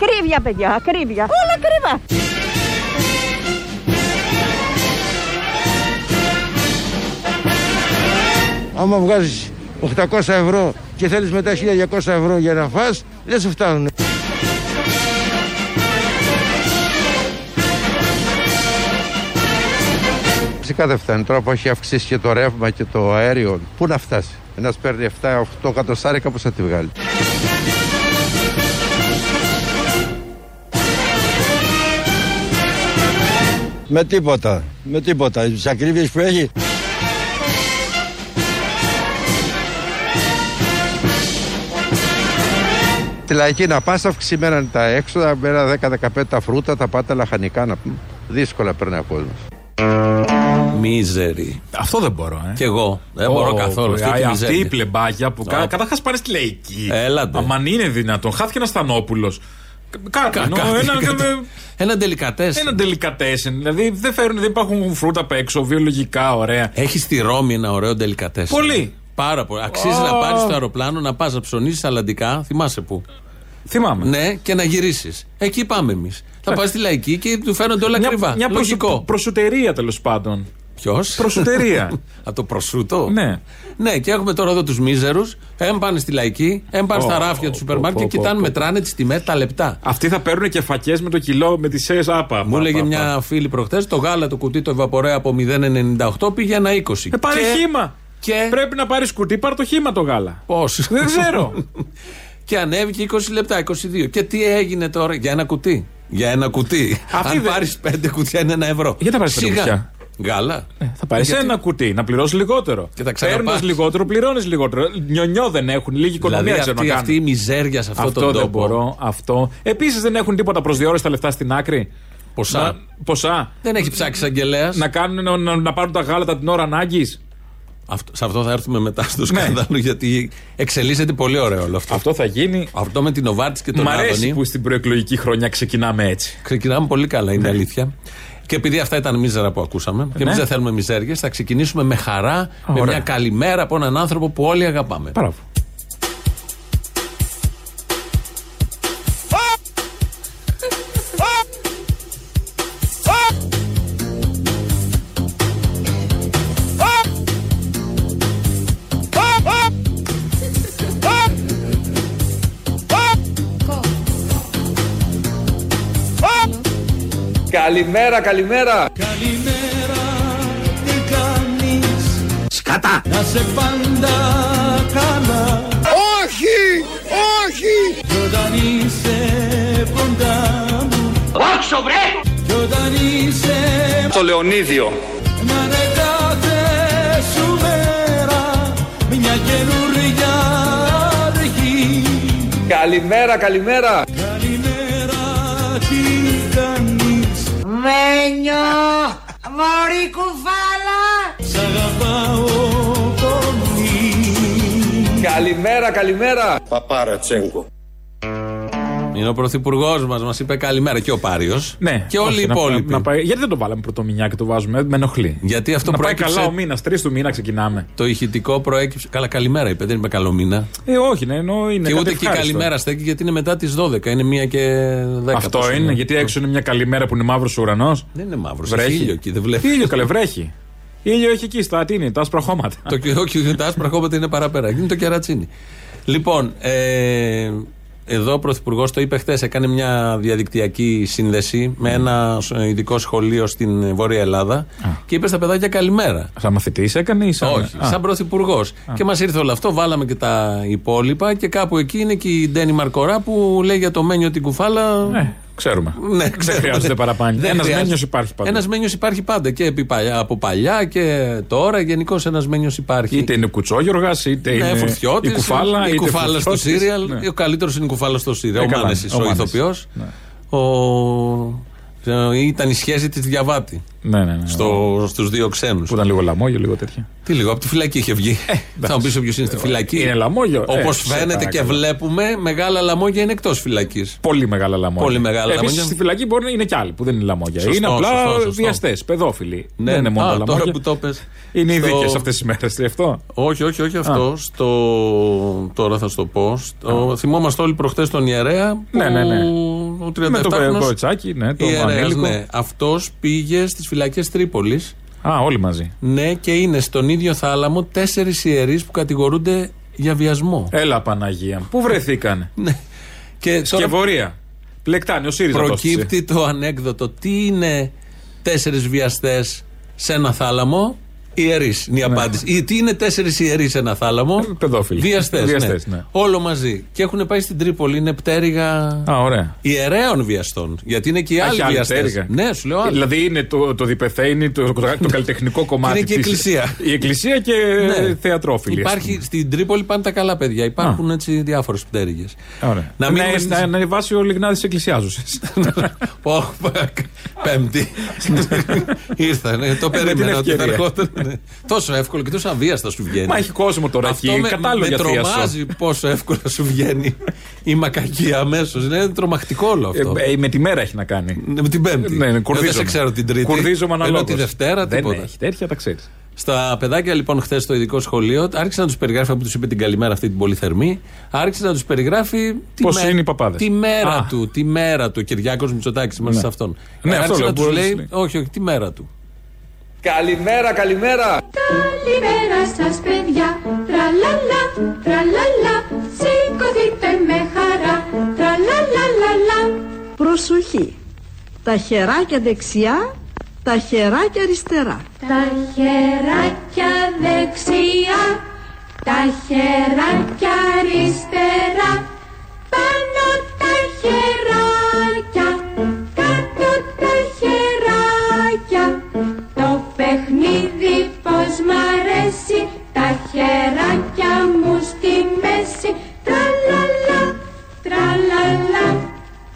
Ακρίβεια, παιδιά, ακρίβεια. Όλα ακριβά. Άμα βγάζεις 800 ευρώ και θέλεις μετά 1200 ευρώ για να φας, δεν σου φτάνουν. Φυσικά δεν φτάνει. Τώρα που έχει αυξήσει και το ρεύμα και το αέριο, πού να φτάσει; Ένας παίρνει 7-8 κατοστάρικα, πώς θα τη βγάλει; Με τίποτα. Με τίποτα. Τι ακρίβειε που έχει. Τη λαϊκή να πας αυξημένα είναι τα έξοδα, με ένα 10-15 τα φρούτα, τα πάτα λαχανικά να πούμε. Δύσκολα περνάει ο κόσμος. Μίζερη. Αυτό δεν μπορώ, ε. Κι εγώ. Δεν μπορώ καθόλου. Αυτή, Αυτή, τη αυτή μιζέρια. η πλεμπάκια που Α. καταρχάς πάνε στη λαϊκή. Έλατε. Αμαν είναι δυνατόν. Χάθηκε ένα Στανόπουλο. Κάτι. εννοώ, Κάτι, ένα- κάτι. Ένα τελικατέ. Ένα τελικατέσεν. Δηλαδή δεν, φέρουν, δεν υπάρχουν φρούτα απ' έξω, βιολογικά, ωραία. Έχεις στη Ρώμη ένα ωραίο τελικατέ. Πολύ. Πάρα πολύ. Αξίζει να πάρεις στο αεροπλάνο, να πας να ψωνίσεις αλλαντικά. Θυμάσαι πού. Θυμάμαι. Ναι, και να γυρίσεις. Εκεί πάμε εμείς. Θα πας στη λαϊκή και του φαίνονται όλα Μια, ακριβά. μια προσου- Λογικό. προσουτερία τέλος πάντων. Ποιος; Προσουτερία. Από το προσούτο; Ναι. Ναι, και έχουμε τώρα εδώ τους μίζερους. Εμ πάνε στη λαϊκή, εμ πάνε στα Ω, ράφια του ω, σούπερ μάρκετ ω, και ω, κοιτάνε, ω. μετράνε τις τιμές τα λεπτά. Αυτοί θα παίρνουν και φακές με το κιλό με τι ΣΕΣ άπα. Μου έλεγε μια φίλη προχτέ το γάλα το κουτί το ευαπορέ από 0,98 πήγε ένα 20. Ε, πάρε Και- χήμα. Και. Πρέπει να πάρεις κουτί, πάρε το χήμα το γάλα. Πώς; Δεν ξέρω. και ανέβηκε 20 λεπτά, 22. Και τι έγινε τώρα για ένα κουτί; Για ένα κουτί. Αυτή Αν δεν- πάρεις πέντε κουτιά είναι ένα ευρώ. Γιατί να πάρεις πέντε Σιγά. κουτιά; Γάλα. Θα πάρει Γιατί- ένα κουτί, να πληρώσεις λιγότερο. Και θα ξαναπάς. Παίρνεις λιγότερο, πληρώνεις λιγότερο. Νιονιό δεν έχουν, λίγη οικονομία Δηλαδή ξέρουν αυτή, να αυτή η κάνουν. μιζέρια σε αυτό, Αυτό τον δεν τόπο. μπορώ. Αυτό. Επίσης δεν έχουν τίποτα προσδιορίστα λεφτά στην άκρη. Ποσά. Να- ποσά. Δεν έχει ψάξει αγγελέα. Να, κάνουν, να, να, να πάρουν τα γάλατα την ώρα ανάγκης. Αυτό, σε αυτό θα έρθουμε μετά στο Ναι. σκάνδαλο γιατί εξελίσσεται πολύ ωραίο όλο αυτό. Αυτό θα γίνει. Αυτό με την Οβάρτη και τον Μ' αρέσει Άδωνη. που στην προεκλογική χρονιά ξεκινάμε έτσι. Ξεκινάμε πολύ καλά, είναι αλήθεια. Και επειδή αυτά ήταν μίζερα που ακούσαμε, και εμείς Ναι. δεν θέλουμε μιζέρια, θα ξεκινήσουμε με χαρά, με Ωραία. μια καλημέρα από έναν άνθρωπο που όλοι αγαπάμε. Μπράβο. Καλημέρα, καλημέρα. Καλημέρα, τι κάνεις; Σκατά. Να σε πάντα καλά Όχι! Όχι! Κι όταν είσαι κοντά μου Όξο βρε. Κι όταν είσαι Το Λεωνίδιο. Να είναι κάθε σου μέρα Μια καινούργια αρχή Καλημέρα, καλημέρα. Καλημέρα, Μένιο, μωρή κουφάλα. Σ' αγαπάω πολύ Καλημέρα, καλημέρα. Είναι ο πρωθυπουργός μας, μας είπε καλημέρα και ο Πάριος. Ναι. Και όλοι όχι, οι να- υπόλοιποι. να πάει- γιατί δεν το βάλαμε πρωτομηνιά και το βάζουμε, με ενοχλεί. Γιατί αυτό να πάει προέκυψε. καλά ο μήνα, τρεις του μήνα ξεκινάμε. Το ηχητικό προέκυψε. Καλά, καλημέρα είπε, δεν είπε καλό μήνα. Ε, όχι, ναι, ενώ είναι και κάτι ούτε και η ευχάριστο. καλημέρα στέκει γιατί είναι μετά τις 12. Είναι μία και 10. Αυτό πόσο είναι, γιατί έξω είναι μια καλημέρα που είναι μαύρος ουρανός. Δεν είναι μαύρος. Βρέχει. Έχει ήλιο εκεί, δεν βλέπει. Ήλιο καλέ, βρέχει. Ήλιο έχει εκεί στα τίνη, τα άσπρα χώματα. Το και- όχι, τα άσπρα κόμματα είναι παραπέρα. Είναι το κερατσίνι. Λοιπόν, ε, εδώ ο Πρωθυπουργός το είπε χθες, έκανε μια διαδικτυακή σύνδεση με ένα ειδικό σχολείο στην Βόρεια Ελλάδα και είπε στα παιδάκια καλημέρα. Σαν μαθητής έκανε ή σαν. Όχι, Α, σαν πρωθυπουργός. Και μας ήρθε όλο αυτό, βάλαμε και τα υπόλοιπα και κάπου εκεί είναι και η Ντένι Μαρκορά που λέει για το μένιο την κουφάλα. Ναι, ξέρουμε. Ναι, Δεν χρειάζεται παραπάνω. Ένας μένιος υπάρχει πάντα. Ένας μένιος υπάρχει πάντα και επί παλιά- από παλιά και τώρα. Γενικώς ένας μένιος υπάρχει. Είτε είναι κουτσόγιοργας, είτε Ναι, είναι. φουρτιώτης, η κουφάλα, η είτε κουφάλα στο φουρτιώτης. σύριαλ. Ναι. Ο καλύτερος είναι η κουφάλα στο σύριαλ. Ε, ο καλά, Μάνεσης, ο ο Μάνεσης. ηθοποιός. Ναι. Ο... Ήταν η σχέση της Διαβάτη Ναι, ναι, ναι. στο, στους δύο ξένους. Που ήταν λίγο λαμόγιο, λίγο τέτοια. Τι λίγο, από τη φυλακή είχε βγει. Θα μου πεις ποιο είναι στη φυλακή. Είναι λαμόγιο. Όπως Ε, σε φαίνεται και παρακαλώ. βλέπουμε, μεγάλα λαμόγια είναι εκτός φυλακής. Πολύ μεγάλα λαμόγια. Πολύ μεγάλα Επίσης, λαμόγια. στη φυλακή μπορεί να είναι κι άλλοι που δεν είναι λαμόγια. Σωστό, είναι απλά σωστό, σωστό. βιαστές, παιδόφιλοι. Ναι, δεν είναι μόνο α, τα λαμόγια. τώρα που το πες. Είναι Στο- ειδικέ αυτές τις μέρες. Τι αυτό. Όχι, όχι, όχι αυτό. Στο... Τώρα θα σου το πω. Στο... Θυμόμαστε όλοι προχτές τον ιερέα. Που... Ναι, ναι, ναι. ο 37 Με το κοριτσάκι, ναι, το ανήλικο. ναι. Αυτός πήγε στις φυλακές Τρίπολης. Α, όλοι μαζί. Ναι, και είναι στον ίδιο θάλαμο τέσσερις ιερείς που κατηγορούνται για βιασμό. Έλα Παναγία. Πού βρεθήκανε; Ναι. Και τώρα Σκευωρία. Πλεκτάνη, ο ΣΥΡΙΖΑ. προκύπτει το ανέκδοτο. Τι είναι τέσσερις βιαστές σε ένα θάλαμο; Ιερείς είναι η απάντηση. Ή τι είναι τέσσερις ιερείς σε ένα θάλαμο; Ε, παιδόφιλοι. Βιαστές. Βιαστές, ναι. Όλο μαζί. Και έχουν πάει στην Τρίπολη. Είναι πτέρυγα Α, ωραία. ιερέων βιαστών. Γιατί είναι και οι Α, άλλοι και άλλοι βιαστές. πτέρυγα. Ναι, σου λέω άλλοι. Δηλαδή είναι το, το διπεθέινι, το, το, το καλλιτεχνικό κομμάτι. είναι και η της- εκκλησία. Η εκκλησία και Ναι. θεατρόφιλοι. ας Υπάρχει, στην Τρίπολη πάνε τα καλά παιδιά. Υπάρχουν έτσι διάφορες πτέρυγες. πούμε. Ωραία. Να Να, μείνουμε να, στις- να, να ανεβάσει ο Λιγνάδης εκκλησιάζουσε. Πω, Πέμπτη. Ήρθανε. Το περίμενα ότι θα ευκαιρία. ερχόταν. Ναι. Τόσο εύκολο και τόσο αβίαστα σου βγαίνει. Μα έχει κόσμο τώρα Αυτό εκεί. με, Κατάλληλο με για θίασο. τρομάζει πόσο εύκολα σου βγαίνει η μακακία αμέσως. Είναι τρομακτικό όλο αυτό. Ε, ε, με τη μέρα έχει να κάνει. Ναι, με την Πέμπτη. Ναι, ναι, Εγώ δεν κουρδίζομαι. σε ξέρω την Τρίτη. Κουρδίζομαι Ενώ αναλόγως. τη Δευτέρα Δεν τίποτα. έχει τέτοια, τα ξέρεις. Στα παιδάκια λοιπόν χθες στο ειδικό σχολείο άρχισε να τους περιγράφει που τους είπε την καλημέρα αυτή την πολύ θερμή. Άρχισε να τους περιγράφει. τη Πώς είναι οι παπάδες. Τη μέρα Α. του. Τη μέρα του. Κυριάκος Μητσοτάκης είμαστε Ναι. σε αυτόν. Ναι, αυτό άρχισε λέω, να τους μπορείς να λέει. λέει. Όχι, όχι, τη μέρα του. Καλημέρα, καλημέρα. Καλημέρα σας παιδιά, τραλαλα, τραλαλα, σηκωθείτε με χαρά, τραλαλαλαλα. Προσοχή. Τα χεράκια δεξιά, τα χεράκια αριστερά. Τα χεράκια δεξιά, τα χεράκια αριστερά, πάνω τα χεράκια, χεράκια μου στη μέση, τραλαλα, τραλαλα,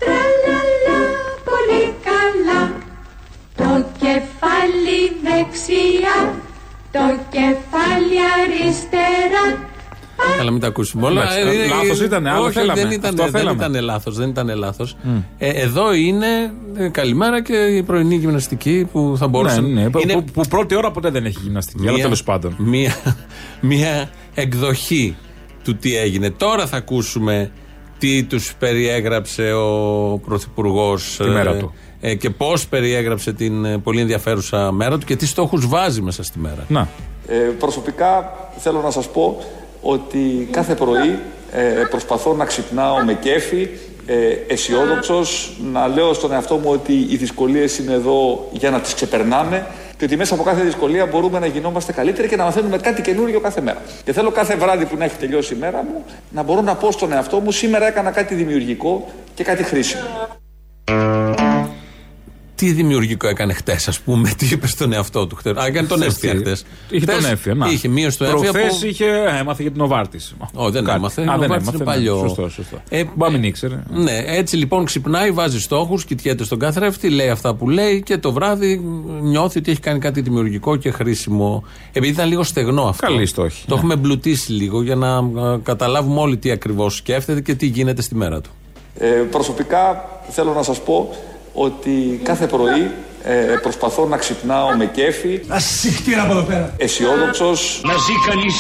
τραλαλα, πολύ καλά. Το κεφάλι δεξιά, το κεφάλι αριστερά. Καλά, μην τα ακούσουμε όλα. Εντάξει, Ε, ε, λάθος ε, ήτανε, άλλο όχι, θέλαμε. Δεν ήταν, Αυτό δεν θέλαμε. ήταν λάθος. Δεν ήταν λάθος. Ε, εδώ είναι ε, καλημέρα και η πρωινή γυμναστική που θα μπορούσε Ναι, ναι, που- είναι που, που πρώτη ώρα ποτέ δεν έχει γυμναστική. Αλλά τέλος πάντων. Μία, μία εκδοχή του τι έγινε. Τώρα θα ακούσουμε τι τους περιέγραψε ο Πρωθυπουργός Τη μέρα του. και πώς περιέγραψε την ε, πολύ ενδιαφέρουσα μέρα του και τι στόχους βάζει μέσα στη μέρα. Να. Ε, προσωπικά θέλω να σας πω ότι κάθε πρωί ε, προσπαθώ να ξυπνάω με κέφι, ε, αισιόδοξος, να λέω στον εαυτό μου ότι οι δυσκολίες είναι εδώ για να τις ξεπερνάμε και ότι μέσα από κάθε δυσκολία μπορούμε να γινόμαστε καλύτεροι και να μαθαίνουμε κάτι καινούριο κάθε μέρα. Και θέλω κάθε βράδυ που να έχει τελειώσει η μέρα μου να μπορώ να πω στον εαυτό μου σήμερα έκανα κάτι δημιουργικό και κάτι χρήσιμο. Τι δημιουργικό έκανε χτες, ας πούμε, τι είπε στον εαυτό του χτες. Α, έκανε τον Ξέρεις έφια τι, χτες. Είχε τον έφια. Να. Είχε μείωση του έφια. Προχθές από- είχε, έμαθε για την Οβάρτη. Ω, δεν έμαθε. Α, Ο δεν Νοβάρτης έμαθε. είναι ναι. παλιό. Σωστό, σωστό. Ε, Μπα μην ήξερε. Ναι, έτσι λοιπόν ξυπνάει, βάζει στόχους, κοιτιέται στον καθρέφτη, λέει αυτά που λέει και το βράδυ νιώθει ότι έχει κάνει κάτι δημιουργικό και χρήσιμο. Επειδή ήταν λίγο στεγνό αυτό. Καλή στόχη, Το ναι. έχουμε εμπλουτίσει λίγο για να ε, καταλάβουμε όλοι τι ακριβώς σκέφτεται και τι γίνεται στη μέρα του. Ε, προσωπικά θέλω να σας πω ότι κάθε πρωί ε, προσπαθώ να ξυπνάω με κέφι, Ασυχτήρα από εδώ πέρα. αισιόδοξος, Να ζει κανείς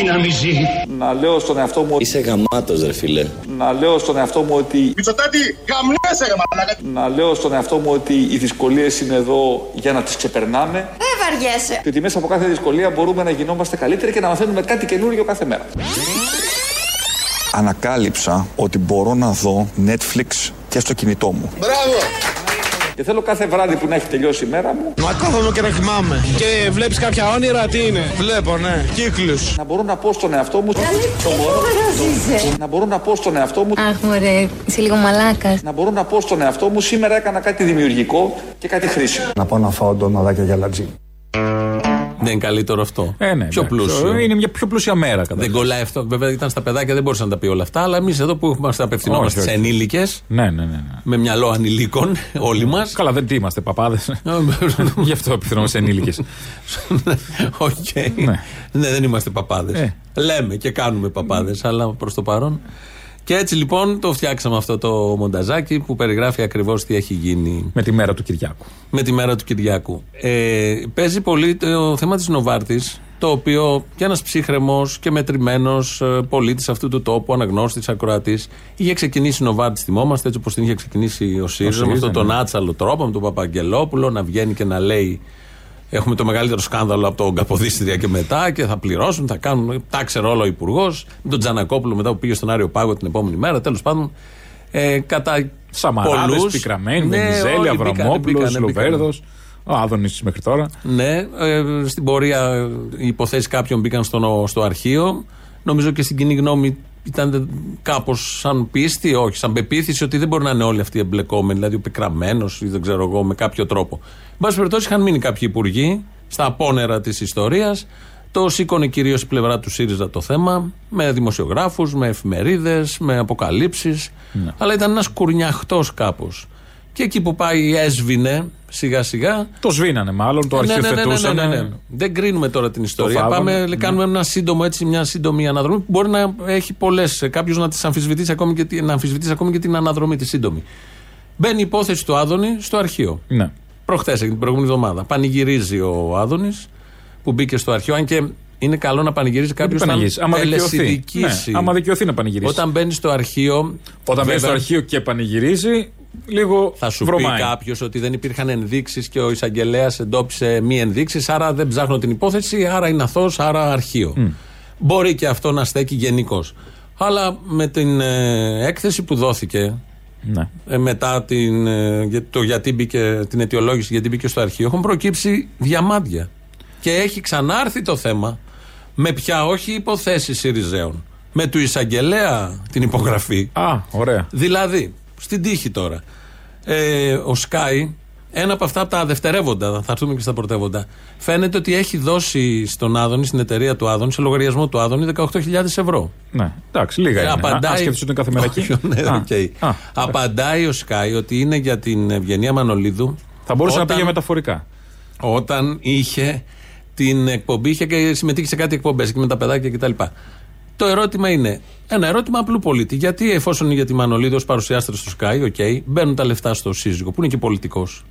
ή να μη ζει. να λέω στον εαυτό μου, Είσαι γαμάτος ρε φίλε. να λέω στον εαυτό μου ότι Μητσοτάτη, γαμνέσαι ρε μαλάκα. να λέω στον εαυτό μου ότι οι δυσκολίες είναι εδώ για να τις ξεπερνάμε Δεν βαριέσαι. και ότι μέσα από κάθε δυσκολία μπορούμε να γινόμαστε καλύτεροι και να μαθαίνουμε κάτι καινούριο κάθε μέρα. Ανακάλυψα ότι μπορώ να δω Netflix και στο κινητό μου. Μπράβο. Και θέλω κάθε βράδυ που να έχει τελειώσει η μέρα μου Μα κάθομαι και να θυμάμαι. Και βλέπεις κάποια όνειρα, τι είναι; Βλέπω, ναι. Κύκλους. να μπορώ να πω στον εαυτό μου να μπορώ να πω στον εαυτό μου Αχ μωρέ, είσαι λίγο μαλάκας. να μπορώ να πω στον εαυτό μου σήμερα έκανα κάτι δημιουργικό και κάτι χρήσιμο. Να πάω να φάω ντοναδάκια για λατζί. Δεν είναι καλύτερο αυτό. Ε, ναι, πιο εντάξει. πλούσιο. Είναι μια πιο πλούσια μέρα κατά. Δεν κολλάει αυτό. Βέβαια ήταν στα παιδάκια, δεν μπορούσε να τα πει όλα αυτά. Αλλά εμείς εδώ που είμαστε απευθυνόμαστε Όχι, σε όχι. ενήλικες, Ναι, ναι, ναι. ναι. με μυαλό ανηλίκων, όλοι μας. Καλά, δεν τι είμαστε, παπάδες. Γι' αυτό επιθυμούμε σε ενήλικες. Οκ. Ναι. Ναι, δεν είμαστε παπάδες. Ε. Λέμε και κάνουμε παπάδες, αλλά προς το παρόν. Και έτσι λοιπόν το φτιάξαμε αυτό το μονταζάκι που περιγράφει ακριβώς τι έχει γίνει Με τη μέρα του Κυριάκου. με τη μέρα του Κυριάκου. Ε, παίζει πολύ το θέμα της Νοβάρτης Το οποίο και ένας ψύχρεμος και μετρημένος πολίτης αυτού του τόπου, αναγνώστης, ακροατής, είχε ξεκινήσει Νοβάρτη, θυμόμαστε, έτσι όπως την είχε ξεκινήσει ο ΣΥΡΙΖΑ, με αυτόν τον ναι. άτσαλο τρόπο, με τον Παπαγγελόπουλο, να βγαίνει και να λέει Έχουμε το μεγαλύτερο σκάνδαλο από τον Καποδίστρια και μετά και θα πληρώσουν, θα κάνουν. Τα ξέρει όλο ο Υπουργός. Με τον Τζανακόπουλο μετά που πήγε στον Άριο Πάγο την επόμενη μέρα. Τέλος πάντων, ε, κατά Σαμαράδες, πολλούς- πικραμένοι, Ναι, Βενιζέλη, όλοι μπήκανε, Αβραμόπουλος, μπήκανε, μπήκανε. Λοβέρδος. Ο Άδωνης μέχρι τώρα. Ναι, ε, στην πορεία ε, οι υποθέσεις κάποιων μπήκαν στο, στο αρχείο. Νομίζω και στην κοινή γνώμη ήταν κάπως σαν πίστη, όχι, σαν πεποίθηση ότι δεν μπορεί να είναι όλοι αυτοί εμπλεκόμενοι, δηλαδή ο πικραμένος ή δεν ξέρω εγώ, με κάποιο τρόπο. Εν πάση περιπτώσει, είχαν μείνει κάποιοι υπουργοί στα απόνερα της ιστορίας. Το σήκωνε κυρίως η πλευρά του ΣΥΡΙΖΑ το θέμα, με δημοσιογράφους, με εφημερίδες, με αποκαλύψεις. Αλλά ήταν ένας κουρνιαχτός κάπως. Και εκεί που πάει έσβηνε σιγά σιγά. Το σβήνανε μάλλον, το Ναι, ναι, ναι, ναι, αρχιοθετούσαν. ναι, ναι, ναι. Δεν κρίνουμε τώρα την ιστορία. θάβανε, Πάμε, ναι. κάνουμε ένα σύντομο, έτσι, μια σύντομη αναδρομή που μπορεί να έχει πολλές. Κάποιος να, τις αμφισβητήσει ακόμη και, τη- να αμφισβητήσει ακόμη και την αναδρομή τη σύντομη. Μπαίνει η υπόθεση του Άδωνη στο αρχείο. Ναι. Προχθές, την προηγούμενη εβδομάδα. Πανηγυρίζει ο Άδωνης που μπήκε στο αρχείο. Αν και είναι καλό να πανηγυρίζει κάποιος όταν πανηγυρίζει; Άμα δικαιωθεί. τελεσιδικήσει. Ναι, άμα δικαιωθεί να πανηγυρίσει. Όταν μπαίνει στο αρχείο. Όταν μπαίνει στο βέβαια, αρχείο και πανηγυρίζει, λίγο θα σου βρωμάει. πει κάποιος ότι δεν υπήρχαν ενδείξεις και ο εισαγγελέας εντόπισε μη ενδείξεις, άρα δεν ψάχνω την υπόθεση, άρα είναι αθώος, άρα αρχείο. Μπορεί και αυτό να στέκει γενικώς. Αλλά με την ε, έκθεση που δόθηκε Ναι. ε, μετά την, ε, για- το γιατί μπήκε, την αιτιολόγηση γιατί μπήκε στο αρχείο έχουν προκύψει διαμάντια. Και έχει ξανάρθει το θέμα με πια όχι υποθέσεις Σιριζέων. Με του εισαγγελέα την υπογραφή. Α, ωραία. Δηλαδή, στην τύχη τώρα. Ε, ο Σκάι, ένα από αυτά τα δευτερεύοντα, θα έρθουμε και στα πρωτεύοντα, φαίνεται ότι έχει δώσει στον Άδωνη, στην εταιρεία του Άδωνη, σε λογαριασμό του Άδωνη, 18.000 ευρώ. Ναι, εντάξει, λίγα είναι. Απαντάει, Α, σκέφτεσαι ότι είναι κάθε μέρα εκεί. Όχι, ναι, Α, οκ. α, Απαντάει ο Σκάι ότι είναι για την Ευγενία Μανολίδου. Θα μπορούσε να όταν- πήγε μεταφορικά. όταν είχε την εκπομπή, είχε και συμμετείχε σε κάτι εκπομπές και με τα παιδάκια κτλ. Το ερώτημα είναι ένα ερώτημα απλού πολίτη. Γιατί εφόσον είναι για τη Μανολίδου ως παρουσιάστρια στο Sky, OK, μπαίνουν τα λεφτά στο σύζυγο που είναι και πολιτικός.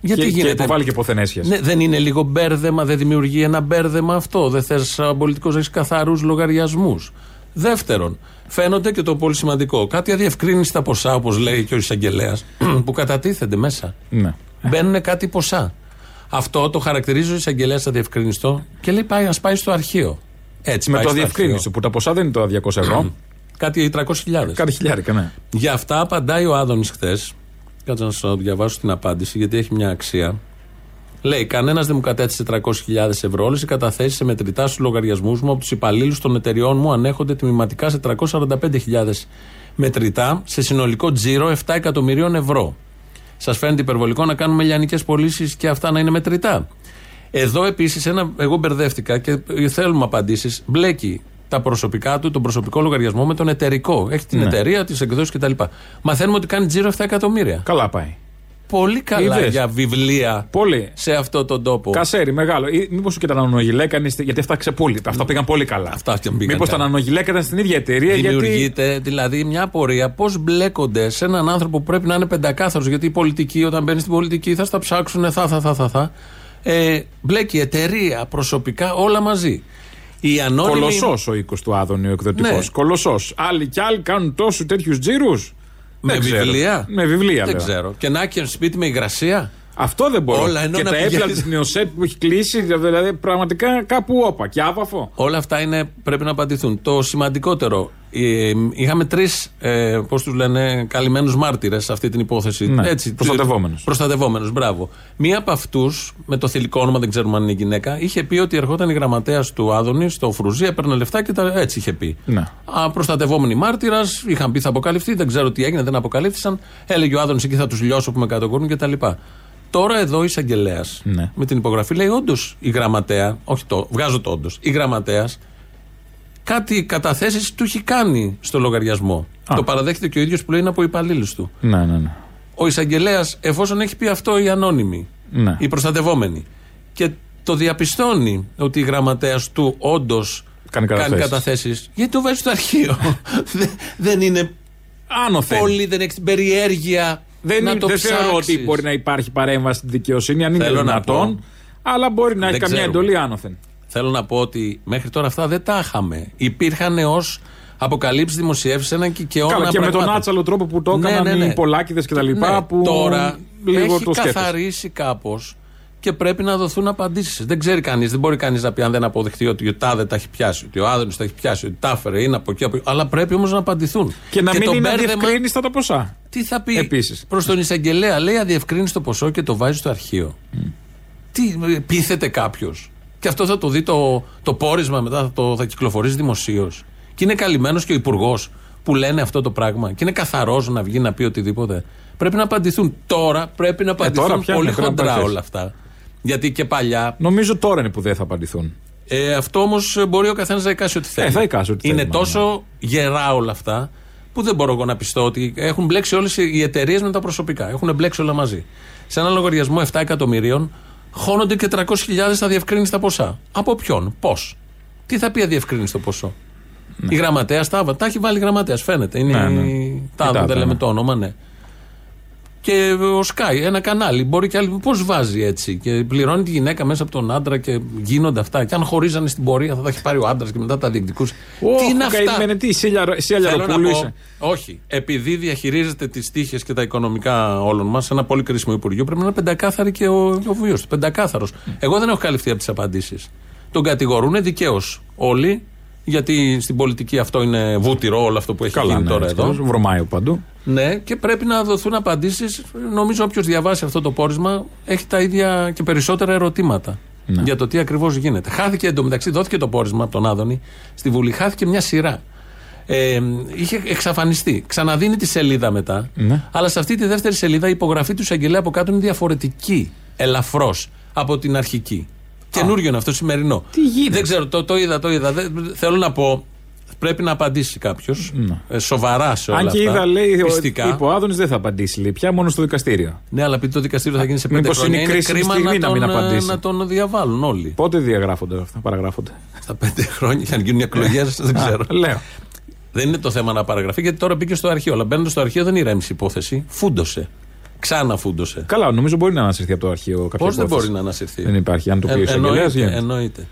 Γιατί και, και γίνεται; υποβάλλει και πόθεν έσχες. Ναι, δεν είναι λίγο μπέρδεμα, δεν δημιουργεί ένα μπέρδεμα αυτό. Δεν θες σαν πολιτικός να έχεις καθαρούς λογαριασμούς. Δεύτερον, φαίνονται και το πολύ σημαντικό. Κάτι αδιευκρίνιστα ποσά, όπως λέει και ο εισαγγελέας, που κατατίθενται μέσα. Ναι. Μπαίνουν κάτι ποσά. Αυτό το χαρακτηρίζει ο εισαγγελέας αδιευκρίνιστο και λέει πάει, ας πάει στο αρχείο. Έτσι Με πάει το στο αδιευκρίνιστο που τα ποσά δεν είναι το 200 ευρώ. αρχείο. Κάτι 300.000. Κάτι χιλιάρικα, ναι. Για αυτά απαντάει ο Άδωνης χθες. Κάτσε να σας διαβάσω την απάντηση γιατί έχει μια αξία. Λέει: Κανένας δεν μου κατέθεσε 300.000 ευρώ. Όλες οι καταθέσεις σε μετρητά στους λογαριασμούς μου από τους υπαλλήλους των εταιριών μου ανέχονται τμηματικά σε 345.000 μετρητά σε συνολικό τζίρο 7 εκατομμυρίων ευρώ. Σας φαίνεται υπερβολικό να κάνουμε λιανικές πωλήσεις και αυτά να είναι μετρητά. Εδώ επίσης, εγώ μπερδεύτηκα και θέλουμε απαντήσεις. Μπλέκει τα προσωπικά του, τον προσωπικό λογαριασμό με τον εταιρικό. Έχει την Ναι. εταιρεία, τις εκδόσεις κτλ. Μαθαίνουμε ότι κάνει τζίρο 7 εκατομμύρια. Καλά πάει. Πολύ καλά Είδες. για βιβλία Πολύ. σε αυτό τον τόπο. Κασέρι, μεγάλο. Μήπως και τα νανογιλέκα, γιατί αυτά ξεπούλη. Αυτά πήγαν πολύ καλά. Αυτά και πήγαν Μήπως τα καλά. νανογιλέκα ήταν στην ίδια εταιρεία, γιατί. Δημιουργείται δηλαδή μια απορία πώς μπλέκονται σε έναν άνθρωπο που πρέπει να είναι πεντακάθαρος. Γιατί η πολιτική, όταν μπαίνει στην πολιτική, θα στα ψάξουν, θα, θα, θα, θα. θα. Ε, μπλέκει εταιρεία, προσωπικά, όλα μαζί. Η ανώνυμη. Κολοσσός ο οίκος του Άδωνη, ο εκδοτικός. Ναι. Κολοσσός. Άλλοι κι άλλοι κάνουν τόσους τέτοιους τζίρους. Με βιβλία. Με βιβλία, Δεν λέω. ξέρω. Και να έχει σπίτι με υγρασία. Αυτό δεν μπορώ. Όλα ενώ και να τα έπλα πηγαίνεις- τη Νεοσέτ που έχει κλείσει, δηλαδή πραγματικά κάπου όπα. Και άβαφο. Όλα αυτά είναι, πρέπει να απαντηθούν. Το σημαντικότερο, ε, είχαμε τρεις, ε, πώς τους λένε, καλυμμένους μάρτυρες σε αυτή την υπόθεση. Ναι, Έτσι, προστατευόμενους. Προστατευόμενους, μπράβο. Μία από αυτούς, με το θηλυκό όνομα, δεν ξέρουμε αν είναι γυναίκα, είχε πει ότι ερχόταν η γραμματέας του Άδωνης στο Φρουζί, έπαιρνε λεφτά και τα, έτσι είχε πει. Ναι. Α, προστατευόμενη μάρτυρας, είχαν πει θα αποκαλυφθεί, δεν ξέρω τι έγινε, δεν αποκαλύφθησαν. Έλεγε ο Άδωνης εκεί θα τους λιώσω που με κατοκούρουν κτλ. Τώρα εδώ ο εισαγγελέας Ναι. με την υπογραφή λέει όντως η γραμματέα, όχι το, βγάζω το όντως, η γραμματέας κάτι καταθέσεις του έχει κάνει στο λογαριασμό. Α. Το παραδέχεται και ο ίδιος που λέει είναι από υπαλλήλους του. Ναι, ναι, ναι. Ο εισαγγελέας, εφόσον έχει πει αυτό η ανώνυμη, Ναι. η προστατευόμενη, και το διαπιστώνει ότι η γραμματέας του όντως Κάνει καταθέσεις. καταθέσεις, γιατί το βάζει στο αρχείο. Δεν- δεν είναι Άνωθεν. πολύ, δεν έχει την περιέργεια Δεν, να είναι- το δεν θεωρώ ψάξεις. ότι μπορεί να υπάρχει παρέμβαση στη δικαιοσύνη, αν είναι Θέλω να δυνατόν. πω. Αλλά μπορεί να έχει Δεν καμιά ξέρουμε. εντολή άνωθεν. Θέλω να πω ότι μέχρι τώρα αυτά δεν τα είχαμε. Υπήρχαν ως αποκαλύψεις δημοσιεύσεις έναν κικαιώνα Καλά, και με τον πραγμάτων. άτσαλο τρόπο που το Ναι, έκαναν ναι, ναι. οι Πολάκηδε και τα λοιπά. Ναι, που τώρα λίγο έχει το σκέφτεσαι. καθαρίσει κάπως και πρέπει να δοθούν απαντήσεις. Δεν ξέρει κανείς, δεν μπορεί κανείς να πει αν δεν αποδεχτεί ότι ο Τάδε τα έχει πιάσει, ότι ο Άδενο τα έχει πιάσει, ότι τα έφερε, είναι από εκεί, από εκεί. Αλλά πρέπει όμως να απαντηθούν. Και να μην το είναι μπέρδεμα- αδιευκρίνηστα τα ποσά. Τι θα πει; Επίσης. προς τον εισαγγελέα, λέει αδιευκρίνεις το ποσό και το βάζεις στο αρχείο. Τι πείθεται κάποιος. Και αυτό θα το δει το, το πόρισμα μετά, θα, το, θα κυκλοφορήσει δημοσίως. Και είναι καλυμμένος και ο υπουργός που λένε αυτό το πράγμα. Και είναι καθαρός να βγει να πει οτιδήποτε. Πρέπει να απαντηθούν. Τώρα πρέπει να απαντηθούν Ε, τώρα πια πολύ είναι, πρέπει να χοντρά απαντηθείς. όλα αυτά. Γιατί και παλιά. Νομίζω τώρα είναι που δεν θα απαντηθούν. Ε, αυτό όμως μπορεί ο καθένας να εικάσει ό,τι θέλει. θα εικάσει ό,τι Είναι θέλει, τόσο γερά όλα αυτά που δεν μπορώ εγώ να πιστώ ότι έχουν μπλέξει όλες οι εταιρείες με τα προσωπικά. Έχουν μπλέξει όλα μαζί. Σε ένα λογαριασμό 7 εκατομμυρίων χώνονται και 300.000 αδιευκρίνηστα ποσά. Από ποιον, πώς; Τι θα πει αδιευκρίνηστο ποσό; Η γραμματέας τα, τα έχει βάλει γραμματέας, φαίνεται. Είναι Ναι, ναι. η Η Τάδε, Τάδε, δεν λέμε ναι. το όνομα, ναι. Και ο Sky, ένα κανάλι. Μπορεί και άλλοι. Πώς βάζει έτσι. Και πληρώνει τη γυναίκα μέσα από τον άντρα και γίνονται αυτά. Και αν χωρίζανε στην πορεία θα τα έχει πάρει ο άντρας και μετά τα διεκδικούσε. Τι είναι αυτά; καημένε, τι, εσύ Θέλω να Αλιαροπούλου πω, είσαι. όχι. Επειδή διαχειρίζεται τις τύχες και τα οικονομικά όλων μας, ένα πολύ κρίσιμο υπουργείο, πρέπει να είναι πεντακάθαρη και ο, ο βίο του. Πεντακάθαρος. Εγώ δεν έχω καλυφθεί από τις απαντήσεις. Τον κατηγορούν δικαίως όλοι, γιατί στην πολιτική αυτό είναι βούτυρο όλο αυτό που έχει Καλά, γίνει ναι, τώρα έτσι εδώ. κι αλλιώς, Βρωμάει παντού. Ναι, και πρέπει να δοθούν απαντήσεις. Νομίζω όποιος διαβάσει αυτό το πόρισμα έχει τα ίδια και περισσότερα ερωτήματα Ναι. για το τι ακριβώς γίνεται. Χάθηκε εντωμεταξύ, δόθηκε το πόρισμα από τον Άδωνη στη Βουλή, χάθηκε μια σειρά. Ε, είχε εξαφανιστεί. Ξαναδίνει τη σελίδα μετά. Ναι. Αλλά σε αυτή τη δεύτερη σελίδα η υπογραφή του εισαγγελέα από κάτω είναι διαφορετική. Ελαφρώς από την αρχική. Καινούριο είναι αυτό σημερινό. Τι γίνεται; Δεν ξέρω, το, το είδα, το είδα. Δεν- θέλω να πω, πρέπει να απαντήσει κάποιος. Ε, σοβαρά σε όλα Ναι. Αν και αυτά. είδα, λέει, ο- πιστικά. είπε ο Άδωνης δεν θα απαντήσει, λέει, πια μόνο στο δικαστήριο. Ναι, αλλά επειδή το δικαστήριο θα γίνει σε πέντε Μήπως χρόνια. είναι Είναι, κρίσιμη κρίμα στιγμή να να μην τον, ε, απαντήσει. να τον διαβάλουν όλοι. Πότε διαγράφονται αυτά, παραγράφονται; Στα πέντε χρόνια, για να γίνουν εκλογές, δεν ξέρω. Α, λέω. Δεν είναι το θέμα να παραγραφεί, γιατί τώρα μπήκε στο αρχείο. Αλλά μπαίνοντας στο αρχείο δεν ηρέμησε η υπόθεση. Φούντωσε. Ξανά φούντωσε. Καλά, νομίζω μπορεί να ανασυρθεί από το αρχείο κάποια Πώς δεν υπόθεση. μπορεί να ανασυρθεί; Δεν υπάρχει. Αν το πει ο Ε, εισαγγελέας, εννοείται, γίνεται. εννοείται.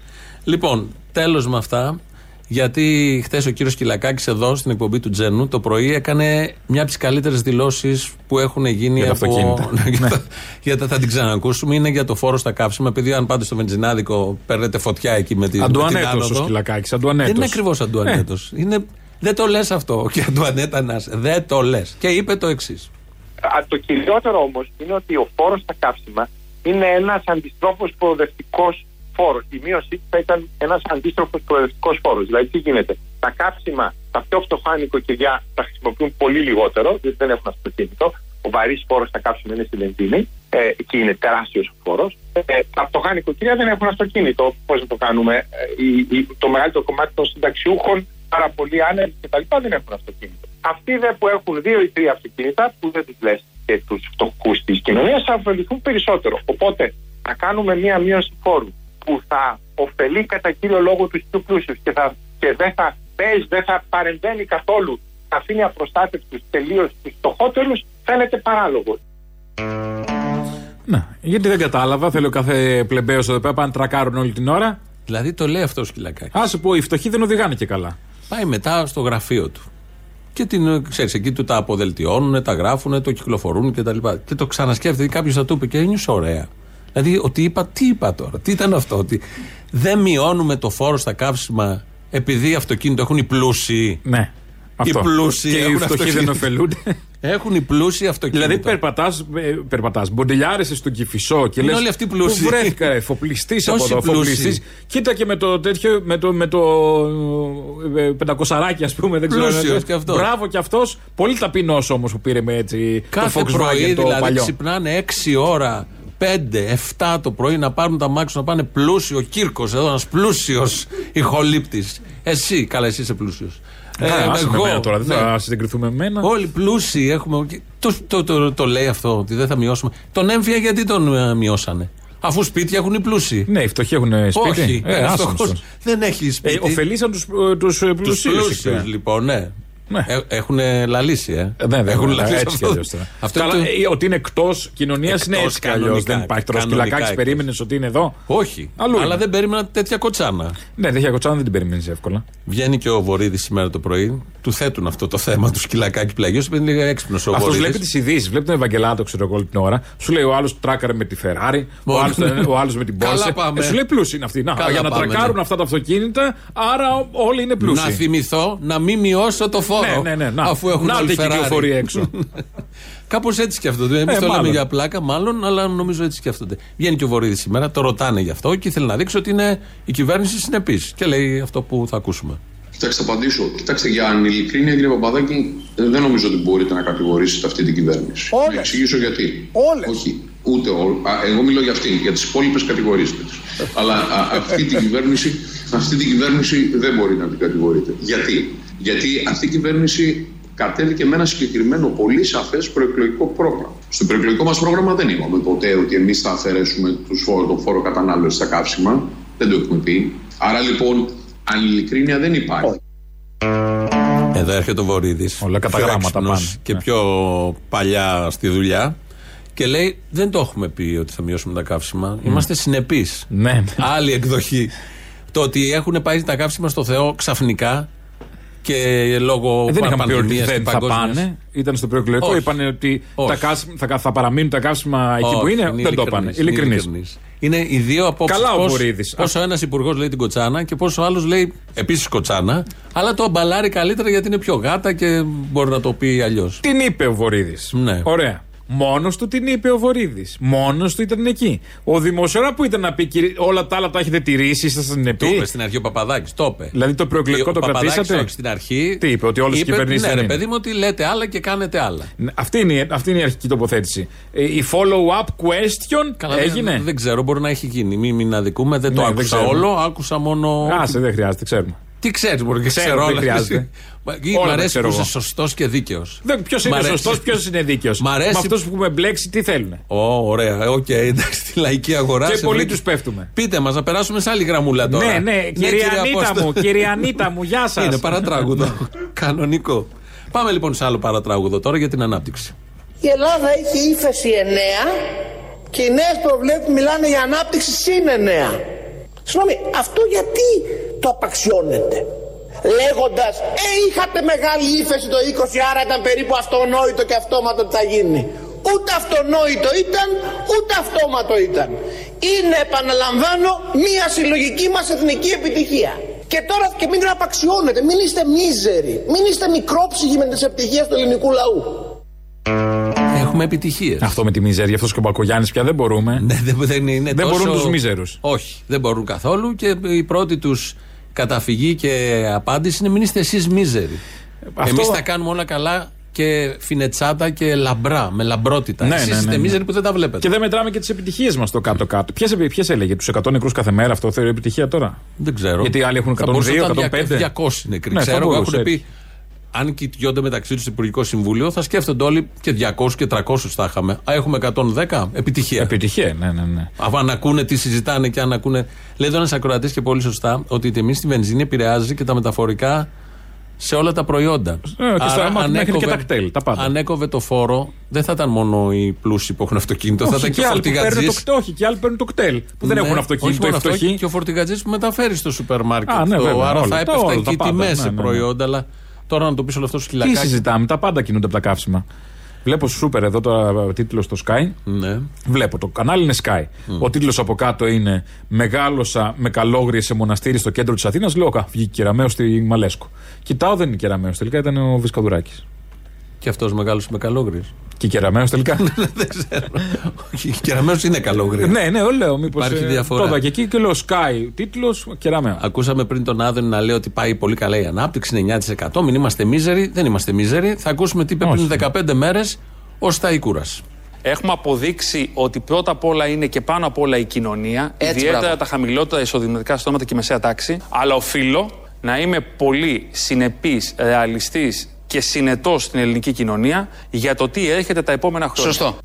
Λοιπόν, τέλος με αυτά. Γιατί χθες ο κύριος Κυλακάκης εδώ στην εκπομπή του Τζένου το πρωί έκανε μια από τις καλύτερες δηλώσεις που έχουν γίνει Για τα από. αυτοκίνητα. Ναι, για τα- για τα- θα την ξανακούσουμε. Είναι για το φόρο στα κάψιμα. Επειδή αν πάτε στο βενζινάδικο παίρνετε φωτιά εκεί με, τη, με την Αντουανέτος ο άνοδο. Σκυλακάκη. Δεν είναι ακριβώς αντουανέτος. Είναι... Δεν το λες αυτό. Και αντουανέτα να είσαι. Δεν το λες. Και είπε το εξής. Α, Το κυριότερο όμως είναι ότι ο φόρος στα καύσιμα είναι ένας αντιστρόφο προοδευτικός φόρος. Η μείωσή του θα ήταν ένας αντίστροφος προοδευτικός φόρος. Δηλαδή, τι γίνεται; Τα κάψιμα, τα πιο φτωχά νοικοκυριά τα χρησιμοποιούν πολύ λιγότερο, διότι δεν έχουν αυτοκίνητο. Ο βαρύς φόρος στα κάψιμα είναι στη βενζίνη ε, και είναι τεράστιος ο φόρος. Ε, τα φτωχά νοικοκυριά δεν έχουν αυτοκίνητο. Πώς να το κάνουμε; Ε, η- η- το μεγαλύτερο κομμάτι των συνταξιούχων, πάρα πολλοί άνεργοι κτλ. δεν έχουν αυτοκίνητο. Αυτοί δε που έχουν δύο ή τρία αυτοκίνητα, που δεν τους λες και τους φτωχούς της κοινωνίας, θα ωφεληθούν περισσότερο. Οπότε να κάνουμε μία μείωση φόρου που θα ωφελεί κατά κύριο λόγο τους πιο πλούσιους και, θα, και δεν θα παίζει, δεν θα παρεμβαίνει καθόλου, θα αφήνει απροστάτευτους τελείως τους φτωχότερους, φαίνεται παράλογο. Να, γιατί δεν κατάλαβα. Θέλω κάθε πλεμπαίος εδώ πέρα πάνε τρακάρουν όλη την ώρα. Δηλαδή το λέει αυτό ο Σκυλακάκης. Α σου πω, οι φτωχοί δεν οδηγάνε και καλά. Πάει μετά στο γραφείο του. Και την, ξέρεις, εκεί του τα αποδελτιώνουν, τα γράφουν, το κυκλοφορούν κτλ. Και, τα λοιπά. και το ξανασκέφτεται, κάποιος θα του είπε και ένιωσε ωραία. Δηλαδή, ότι είπα, τι είπα τώρα, τι ήταν αυτό, ότι δεν μειώνουμε το φόρο στα καύσιμα επειδή αυτοκίνητο έχουν οι πλούσιοι. Ναι. Αυτό. Οι πλούσιοι Και οι έχουν φτωχοί αυτοκίνητο. δεν ωφελούνται. Έχουν οι πλούσιοι αυτοκίνητα. Δηλαδή περπατάς, ε, περπατάς, μποντιλιάρεσαι στον Κυφισό και Είναι λες όλοι αυτοί πλούσιοι. Πού βρέθηκα ρε, εφοπλιστής από Τόσοι εδώ, πλούσιοι. εφοπλιστής. Κοίτα και με το τέτοιο, με το, με το ε, πεντακοσαράκι ας πούμε, δεν ξέρω. Πλούσιος κι αυτός. Μπράβο κι αυτός. Πολύ ταπεινός όμως που πήρε με έτσι Κάθε το Volkswagen πρωί το δηλαδή παλιό. ξυπνάνε 6 ώρα, 5, 7 το πρωί να πάρουν τα μάξι να πάνε πλούσιο. Ο Κύρκος εδώ, ένας πλούσιος ηχολήπτης. Εσύ, καλά, εσύ είσαι πλούσιος. Καλά, άσε με μένα τώρα, δεν ναι. θα συγκριθούμε με μένα. Όλοι πλούσιοι έχουμε. Το, το, το, το λέει αυτό, ότι δεν θα μειώσουμε. Τον έμφυα γιατί τον ε, μειώσανε; Αφού σπίτια έχουν οι πλούσιοι. Ναι, οι φτωχοί έχουν σπίτι. Όχι, ε, ένας άσον φτωχός τους. δεν έχει Ε, σπίτι. ωφελήσαν τους, ε, τους ε, Τους πλουσίους. πλούσιους, εκεί. λοιπόν, ναι. Έχουν λαλήσει, ε. Ε, Ναι, δεν Έχουν έχουν λαλήσει έτσι κι αυτό. αλλιώς τώρα. Αυτό Καλά, είναι το- ε, ότι είναι εκτός κοινωνίας είναι Εκτός έτσι κι αλλιώς. κανονικά, Δεν υπάρχει τώρα. κανονικά Σκυλακάκι εκτός. περίμενες ότι είναι εδώ; Όχι. Αλλού αλλά είναι. δεν περίμενα τέτοια κοτσάνα. Ναι, τέτοια κοτσάνα δεν την περιμένεις εύκολα. Βγαίνει και ο Βορύδης σήμερα το πρωί, του θέτουν αυτό το θέμα του σκυλακάκι πλαγιού, επειδή είναι έξυπνος ο Αυτός Βορύδης. βλέπει τις ειδήσεις, βλέπει τον Ευαγγελάτο, ξέρω εγώ όλη την ώρα. Σου λέει ο άλλος τράκαρε με τη Ferrari, ο Μόνος. άλλος ο άλλος με την Καλά Porsche. πάμε. Ε, σου λέει πλούσιοι είναι αυτοί. Να, Καλά για να πάμε, τρακάρουν ναι. αυτά τα αυτοκίνητα, άρα ο- όλοι είναι Να πλούσιοι. θυμηθώ να μην μειώσω το φόρο. Ναι, ναι, ναι. Να, Αφού έχουν να όλοι τι Ferrari. κυκλοφορεί έξω. Κάπως έτσι σκέφτονται. Εμείς Ε, το λέμε μάλλον. για πλάκα, μάλλον, αλλά νομίζω έτσι σκέφτονται. Βγαίνει και ο Βορύδης σήμερα, το ρωτάνε γι' αυτό και ήθελε να δείξει ότι είναι η κυβέρνηση συνεπής. Και λέει αυτό που θα ακούσουμε. Κοιτάξτε, θα απαντήσω. Κοιτάξτε, για ανηλικρίνεια, κύριε Παπαδάκη, ε, δεν νομίζω ότι μπορείτε να κατηγορήσετε αυτή την κυβέρνηση. Όλες. Να εξηγήσω γιατί. Όλες. Όχι, ούτε όλ. Α, εγώ μιλώ για αυτήν. Για τις υπόλοιπες κατηγορήστε τις. Αλλά α, αυτή, την κυβέρνηση, αυτή την κυβέρνηση δεν μπορείτε να την κατηγορείτε. Γιατί; Γιατί αυτή η κυβέρνηση κατέβηκε με ένα συγκεκριμένο πολύ σαφές προεκλογικό πρόγραμμα. Στο προεκλογικό μας πρόγραμμα δεν είπαμε ποτέ ότι εμείς θα αφαιρέσουμε τους φόρο, τον φόρο κατανάλωσης στα καύσιμα. Δεν το έχουμε πει. Άρα λοιπόν, ανηλικρίνεια δεν υπάρχει. Εδώ έρχεται ο Βορύδης. Όλα κατά γράμματα πάνε. Και Ναι. πιο παλιά στη δουλειά. Και λέει: Δεν το έχουμε πει ότι θα μειώσουμε τα καύσιμα. Είμαστε συνεπείς. Ναι. Άλλη εκδοχή. Το ότι έχουν πάει τα καύσιμα στο Θεό ξαφνικά και λόγω Ε, δεν είχαμε πει ότι πανδημίας και δεν θα παγκόσμιας- πάνε. Ήταν στο προεκλογικό. Όχι. Είπαν ότι Όχι. τα καύσιμα, θα, θα παραμείνουν τα καύσιμα εκεί που Όχι, είναι. Δεν το ειλικρινής, πάνε. είναι Ειλικρινής. ειλικρινής. Είναι οι δύο απόψεις. Καλά ο Βορύδης. Πόσο ένας υπουργός λέει την κοτσάνα και πόσο άλλος λέει επίσης κοτσάνα, αλλά το αμπαλάρει καλύτερα γιατί είναι πιο γάτα και μπορεί να το πει αλλιώς. Την είπε ο Βορύδης. Ναι. Ωραία. Μόνος του την είπε ο Βορύδης. Μόνος του ήταν εκεί. Ο δημοσιογράφο που ήταν να πει «Κύριε, όλα τα άλλα τα έχετε τηρήσει, είστε στην Το επί. είπε στην αρχή ο Παπαδάκης. Το είπε. Δηλαδή το προεκλογικό Ο το Παπαδάκης, κρατήσατε; Όχι, στην αρχή. Τι είπε, ότι όλες οι είπε, κυβερνήσεις Ναι, δεν ρε είναι; παιδί μου, ότι λέτε άλλα και κάνετε άλλα. Ναι, Αυτή είναι, η- αυτή είναι η αρχική τοποθέτηση. Ε, Η follow-up question Καλά, έγινε; Δεν, δεν ξέρω, μπορεί να έχει γίνει. Μην, μην αδικούμε, δεν το Ναι, δεν άκουσα ξέρουμε. όλο. Άκουσα μόνο. Άσε, δεν χρειάζεται, ξέρουμε. Τι ξέρεις, μπορεί και Ξέρω, ξέρω δεν όλα. χρειάζεται. Μα- Όλα Μ' τα αρέσει ξέρω που είσαι εγώ. σωστός και δίκαιος. Ποιος είναι σωστός, ποιος είναι δίκαιος. Μ' αρέσει- Με αυτούς που έχουμε μπλέξει, τι θέλουν. Ω, ωραία, οκ, εντάξει, στη λαϊκή αγορά. Και σε πολύ βρήκε- τους πέφτουμε. Πείτε μας, να περάσουμε σε άλλη γραμμούλα τώρα. Ναι, ναι, κυρία κύριε Ανίτα Απόστολε. μου, κυρία Ανίτα μου, γεια σας. Είναι παρατράγουδο. Κανονικό. Πάμε λοιπόν σε άλλο παρατράγουδο τώρα για την ανάπτυξη. Η Ελλάδα έχει ύφεση 9 και οι νέες προβλέψεις μιλάνε για ανάπτυξη συν 9. Συγγνώμη, αυτό γιατί το απαξιώνετε. Λέγοντας, Ε, είχατε μεγάλη ύφεση το 20, άρα ήταν περίπου αυτονόητο και αυτόματο ότι θα γίνει. Ούτε αυτονόητο ήταν, ούτε αυτόματο ήταν. Είναι, επαναλαμβάνω, μία συλλογική μας εθνική επιτυχία. Και τώρα και μην την απαξιώνετε, μην είστε μίζεροι, μην είστε μικρόψυχοι με τις επιτυχίες του ελληνικού λαού. Έχουμε επιτυχίες. Αυτό με τη μιζέρια, αυτός και ο Μπακογιάννης πια δεν μπορούμε. Ναι, δεν, δεν, είναι Δεν τόσο- μπορούν τους μίζερους. Όχι, δεν μπορούν καθόλου και η πρώτη τους καταφυγή και απάντηση είναι μην είστε εσείς μίζεροι. Αυτό- Εμείς τα κάνουμε όλα καλά και φινετσάτα και λαμπρά, με λαμπρότητα. Ναι, Εσείς ναι, ναι, είστε ναι. μίζεροι που δεν τα βλέπετε. Και δεν μετράμε και τις επιτυχίες μας το κάτω-κάτω. Ποιες έλεγε, τους 100 νεκρούς κάθε μέρα, αυτό θεωρεί επιτυχία τώρα; Δεν ξέρω. Γιατί οι άλλοι έχουν Θα μπορούσε 102, να ήταν 105. 200 νεκροί. Ναι, θα ξέρω, εγώ μπορούσε, έχουν έτσι. πει. Αν κοιτιόνται μεταξύ τους στο Υπουργικό Συμβούλιο, θα σκέφτονται όλοι και 200 και 300 θα είχαμε. Α, έχουμε 110. Επιτυχία. Επιτυχία, ναι, ναι, ναι. Αφού αν ακούνε τι συζητάνε και αν ακούνε. Λέει εδώ ένας ακροατής και πολύ σωστά ότι η τιμή στη βενζίνη επηρεάζει και τα μεταφορικά σε όλα τα προϊόντα. Ε, και στα- Άρα, μέχρι και τα κτέλ, τα πάντα. αν έκοβε το φόρο, δεν θα ήταν μόνο οι πλούσιοι που έχουν αυτοκίνητο, θα Όχι, ήταν και ο άλλοι που παίρνουν φορτηγατζής. το, όχι, και άλλοι παίρνουν το κτέλ. Που δεν Ναι, έχουν αυτοκίνητο, όχι οι μόνο αυτό, φτωχοί. Και ο φορτηγατζής που μεταφέρει στο σούπερ μάρκετ. Α, ναι, Το- βέβαια, άρα όλα, θα τα έπεφταν όλα, και τα οι πάντα, τιμές ναι, σε ναι, ναι. προϊόντα. Αλλά τώρα να το πεις όλο αυτό Τι σκυλακάκι. συζητάμε, τα πάντα κινούνται από τα καύσιμα. Βλέπω σούπερ εδώ το τίτλος στο Sky. Ναι. Βλέπω το κανάλι είναι Sky. Ο τίτλος από κάτω είναι Μεγάλωσα με καλόγριες σε μοναστήρι στο κέντρο της Αθήνας. Λέω, Κα, βγήκε κεραμαίο στη Μαλέσκο. Κοιτάω, δεν είναι κεραμαίο. Τελικά ήταν ο Βισκαδουράκη. Και αυτός μεγάλος με καλόγριες. Και κεραμαίο τελικά. δεν ξέρω. Όχι, κεραμένος είναι καλόγρια. ναι, ναι, λέω. Μήπως. Υπάρχει διαφορά. Το είδα και εκεί και λέω Sky. Τίτλος κεραμαίο. Ακούσαμε πριν τον Άδωνη να λέει ότι πάει πολύ καλά η ανάπτυξη, είναι 9%. Μην είμαστε μίζεροι. Δεν είμαστε μίζεροι. Θα ακούσουμε τι είπε πριν 15 μέρες ο Σταϊκούρα. Έχουμε αποδείξει ότι πρώτα απ' όλα είναι και πάνω απ' όλα η κοινωνία, Έτσι, ιδιαίτερα μπράβο. τα χαμηλότερα εισοδηματικά στρώματα και η μεσαία τάξη. Αλλά οφείλω να είμαι πολύ συνεπής, ρεαλιστής και συνετός στην ελληνική κοινωνία για το τι έρχεται τα επόμενα χρόνια. Σωστό.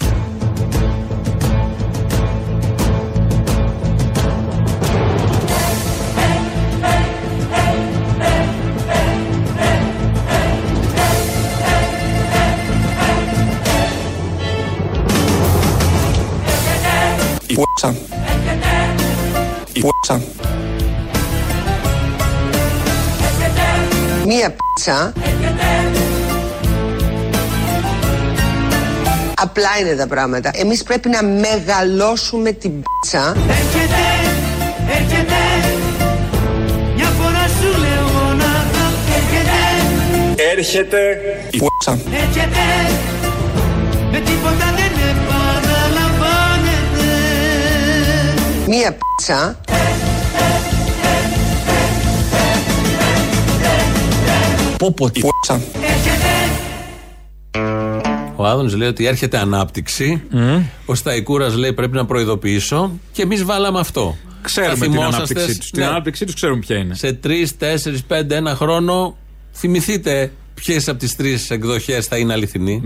Μία πίτσα. Απλά είναι τα πράγματα. Εμείς πρέπει να μεγαλώσουμε την πίτσα. Έρχεται, έρχεται Μια φορά σου λέω μονάχα Έρχεται, Έρχεται η έρχεται Με τίποτα δεν επαναλαμβάνεται Μία πίτσα. Πόπο τη Ο Άδωνης λέει ότι έρχεται ανάπτυξη. Ο Σταϊκούρας λέει πρέπει να προειδοποιήσω. Και εμείς βάλαμε αυτό. Ξέρουμε Θα την θυμόσαστε ανάπτυξή σ- τους. Την ναι. ανάπτυξή τους ξέρουμε ποια είναι. Σε τρεις, τέσσερις, πέντε, ένα χρόνο θυμηθείτε ποιες από τις τρεις εκδοχές θα είναι αληθινή.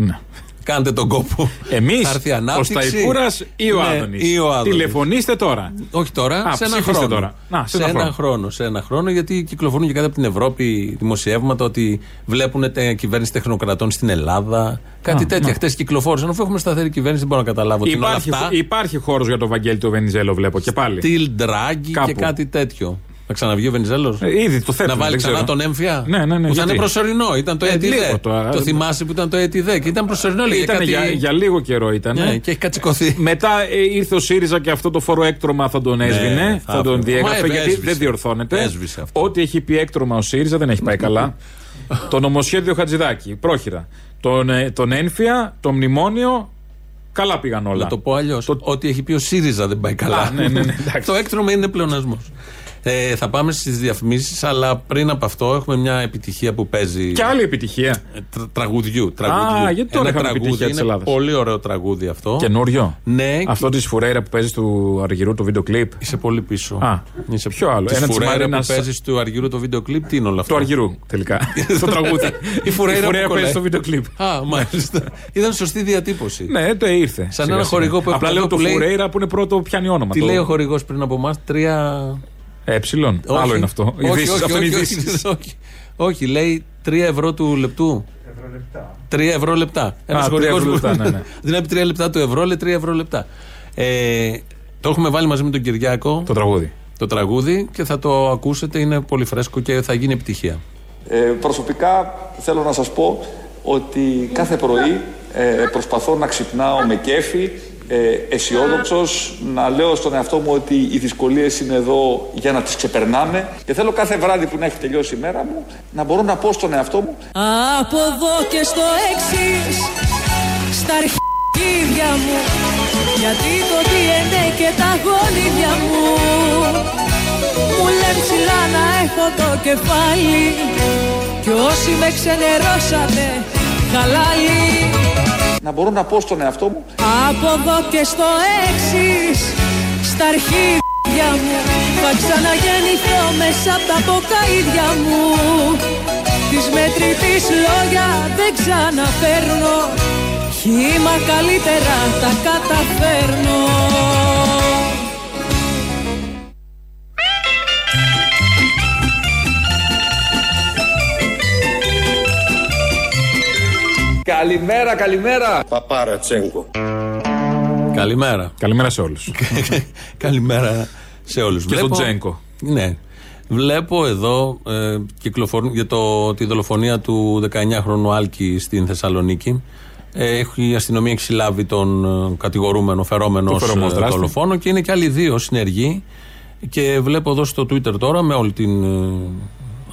Κάντε τον κόπο. Εμείς, Θα έρθει η ο ανάπτυξη. Σταϊκούρα ή ο Ναι, Άδωνης; ή ο Άδωνης. Τηλεφωνήστε τώρα. Όχι τώρα, Α, σε ένα ψηφίστε χρόνο. τώρα. Να, σε, ένα χρόνο. Σε ένα χρόνο, γιατί κυκλοφορούν και κάτι από την Ευρώπη δημοσιεύματα ότι βλέπουν την κυβέρνηση τεχνοκρατών στην Ελλάδα. Κάτι Α, τέτοια. να. Χτες κυκλοφόρησαν. Αφού έχουμε σταθερή κυβέρνηση, δεν μπορώ να καταλάβω τι είναι όλα Υπάρχει, αυτά. υπάρχει χώρος για το Βαγγέλη του Βενιζέλο, βλέπω και πάλι. Τιλ Ντράγκη και Κάπου. κάτι τέτοιο. Θα ξαναβγεί ο Βενιζέλος; Ε, ήδη το θέτουν, Να βάλει δεν ξανά ξέρω. τον έμφυα; Ναι, ναι, ναι, Που ήταν γιατί; προσωρινό, ήταν το Ε, ΕΤΙΔΕ. λίγο τώρα. Το θυμάσαι που ήταν το ΕΤΙΔΕ και ήταν προσωρινό. Λέγε Ήταν κάτι... για, για λίγο καιρό ήταν. Ναι, και έχει κατσικωθεί. Μετά ε, ήρθε ο ΣΥΡΙΖΑ και αυτό το φόρο έκτρωμα θα τον έσβηνε, Ναι, θα, θα τον έφυγε. διέγραφε Μα, γιατί έσβησε. δεν διορθώνεται. Έσβησε αυτό. Ό,τι έχει πει έκτρωμα ο ΣΥΡΙΖΑ δεν έχει πάει καλά. το νομοσχέδιο Χατζηδάκη, πρόχειρα. Τον, ε, τον ένφια, το μνημόνιο, καλά πήγαν όλα. Να το πω αλλιώς. Ό,τι έχει πει ο ΣΥΡΙΖΑ δεν πάει καλά. Α, ναι, ναι, ναι, εντάξει. το έκτρωμα είναι πλεονασμός. Ε, θα πάμε στις διαφημίσεις, αλλά πριν από αυτό έχουμε μια επιτυχία που παίζει. Και άλλη επιτυχία. Ε, τρα- τραγουδιού, τραγουδιού. Α, γιατί τώρα Ένα είχαμε τραγούδι, επιτυχία της είναι Ελλάδας. Πολύ ωραίο τραγούδι αυτό. Καινούριο. Ναι, Αυτό της Φουρέιρα που παίζει του Αργυρού το βίντεο κλιπ. Είσαι πολύ πίσω. Α, Είσαι ποιο άλλο; Της Ένα της φουρέιρα που Μαρίνας- παίζεις του Αργυρού το βίντεο κλιπ, τι είναι όλο αυτό; Του Αργυρού τελικά. το τραγούδι. Η φουρέιρα, που παίζει κολλάει. στο βίντεο κλιπ. Α, μάλιστα. Ήταν σωστή διατύπωση. Ναι, το ήρθε. Σαν Σιγά ένα σιγά. χορηγό που Απλά έχουμε λέω εδώ το που λέει- Φουρέιρα που είναι πρώτο πιάνει όνομα. Τι το- λέει ο χορηγός πριν από εμάς, τρία. Ε, άλλο είναι αυτό. Όχι, Ειδήσεις, όχι, αυτό είναι όχι, ειδήσεις. όχι, όχι. Όχι, λέει 3 ευρώ του λεπτού. 3 ευρώ λεπτά. Ένας Α, τρία χορηγό ευρώ που. λεπτά, ναι, ναι. Δεν είναι 3 λεπτά του ευρώ, λέει 3 ευρώ λεπτά. Ε, το έχουμε βάλει μαζί με τον Κυριάκο. Το τραγούδι. Το τραγούδι και θα το ακούσετε, είναι πολύ φρέσκο και θα γίνει επιτυχία. Ε, προσωπικά θέλω να σας πω ότι κάθε πρωί ε, προσπαθώ να ξυπνάω με κέφι, ε, αισιόδοξος, να λέω στον εαυτό μου ότι οι δυσκολίες είναι εδώ για να τις ξεπερνάμε και θέλω κάθε βράδυ που να έχει τελειώσει η μέρα μου να μπορώ να πω στον εαυτό μου Από εδώ και στο εξής Στα αρχίδια μου Γιατί το DNA και τα γόνιδια μου Μου λένε ψηλά να έχω το κεφάλι Κι όσοι με ξενερώσατε χαλάλι να μπορώ να πω στον εαυτό μου. Από εδώ και στο εξής Στα αρχίδια μου Θα ξαναγεννηθώ μέσα από τα ποκαίδια μου. Της μετρητής λόγια δεν ξαναφέρνω Χήμα καλύτερα τα καταφέρνω Καλημέρα, καλημέρα Παπάρα Τσέγκο. Καλημέρα. Καλημέρα σε όλους. Καλημέρα σε όλους. Και στον Τζέγκο. Ναι. Βλέπω εδώ ε, κυκλοφορούν για το, τη δολοφονία του 19χρονου Άλκη στην Θεσσαλονίκη. Ε, έχει η αστυνομία έχει συλλάβει τον ε, κατηγορούμενο φερόμενο Το ως, φερόμενο ε, δράστη. δολοφόνο και είναι και άλλοι δύο συνεργοί. Και βλέπω εδώ στο Twitter τώρα, με όλη την ε,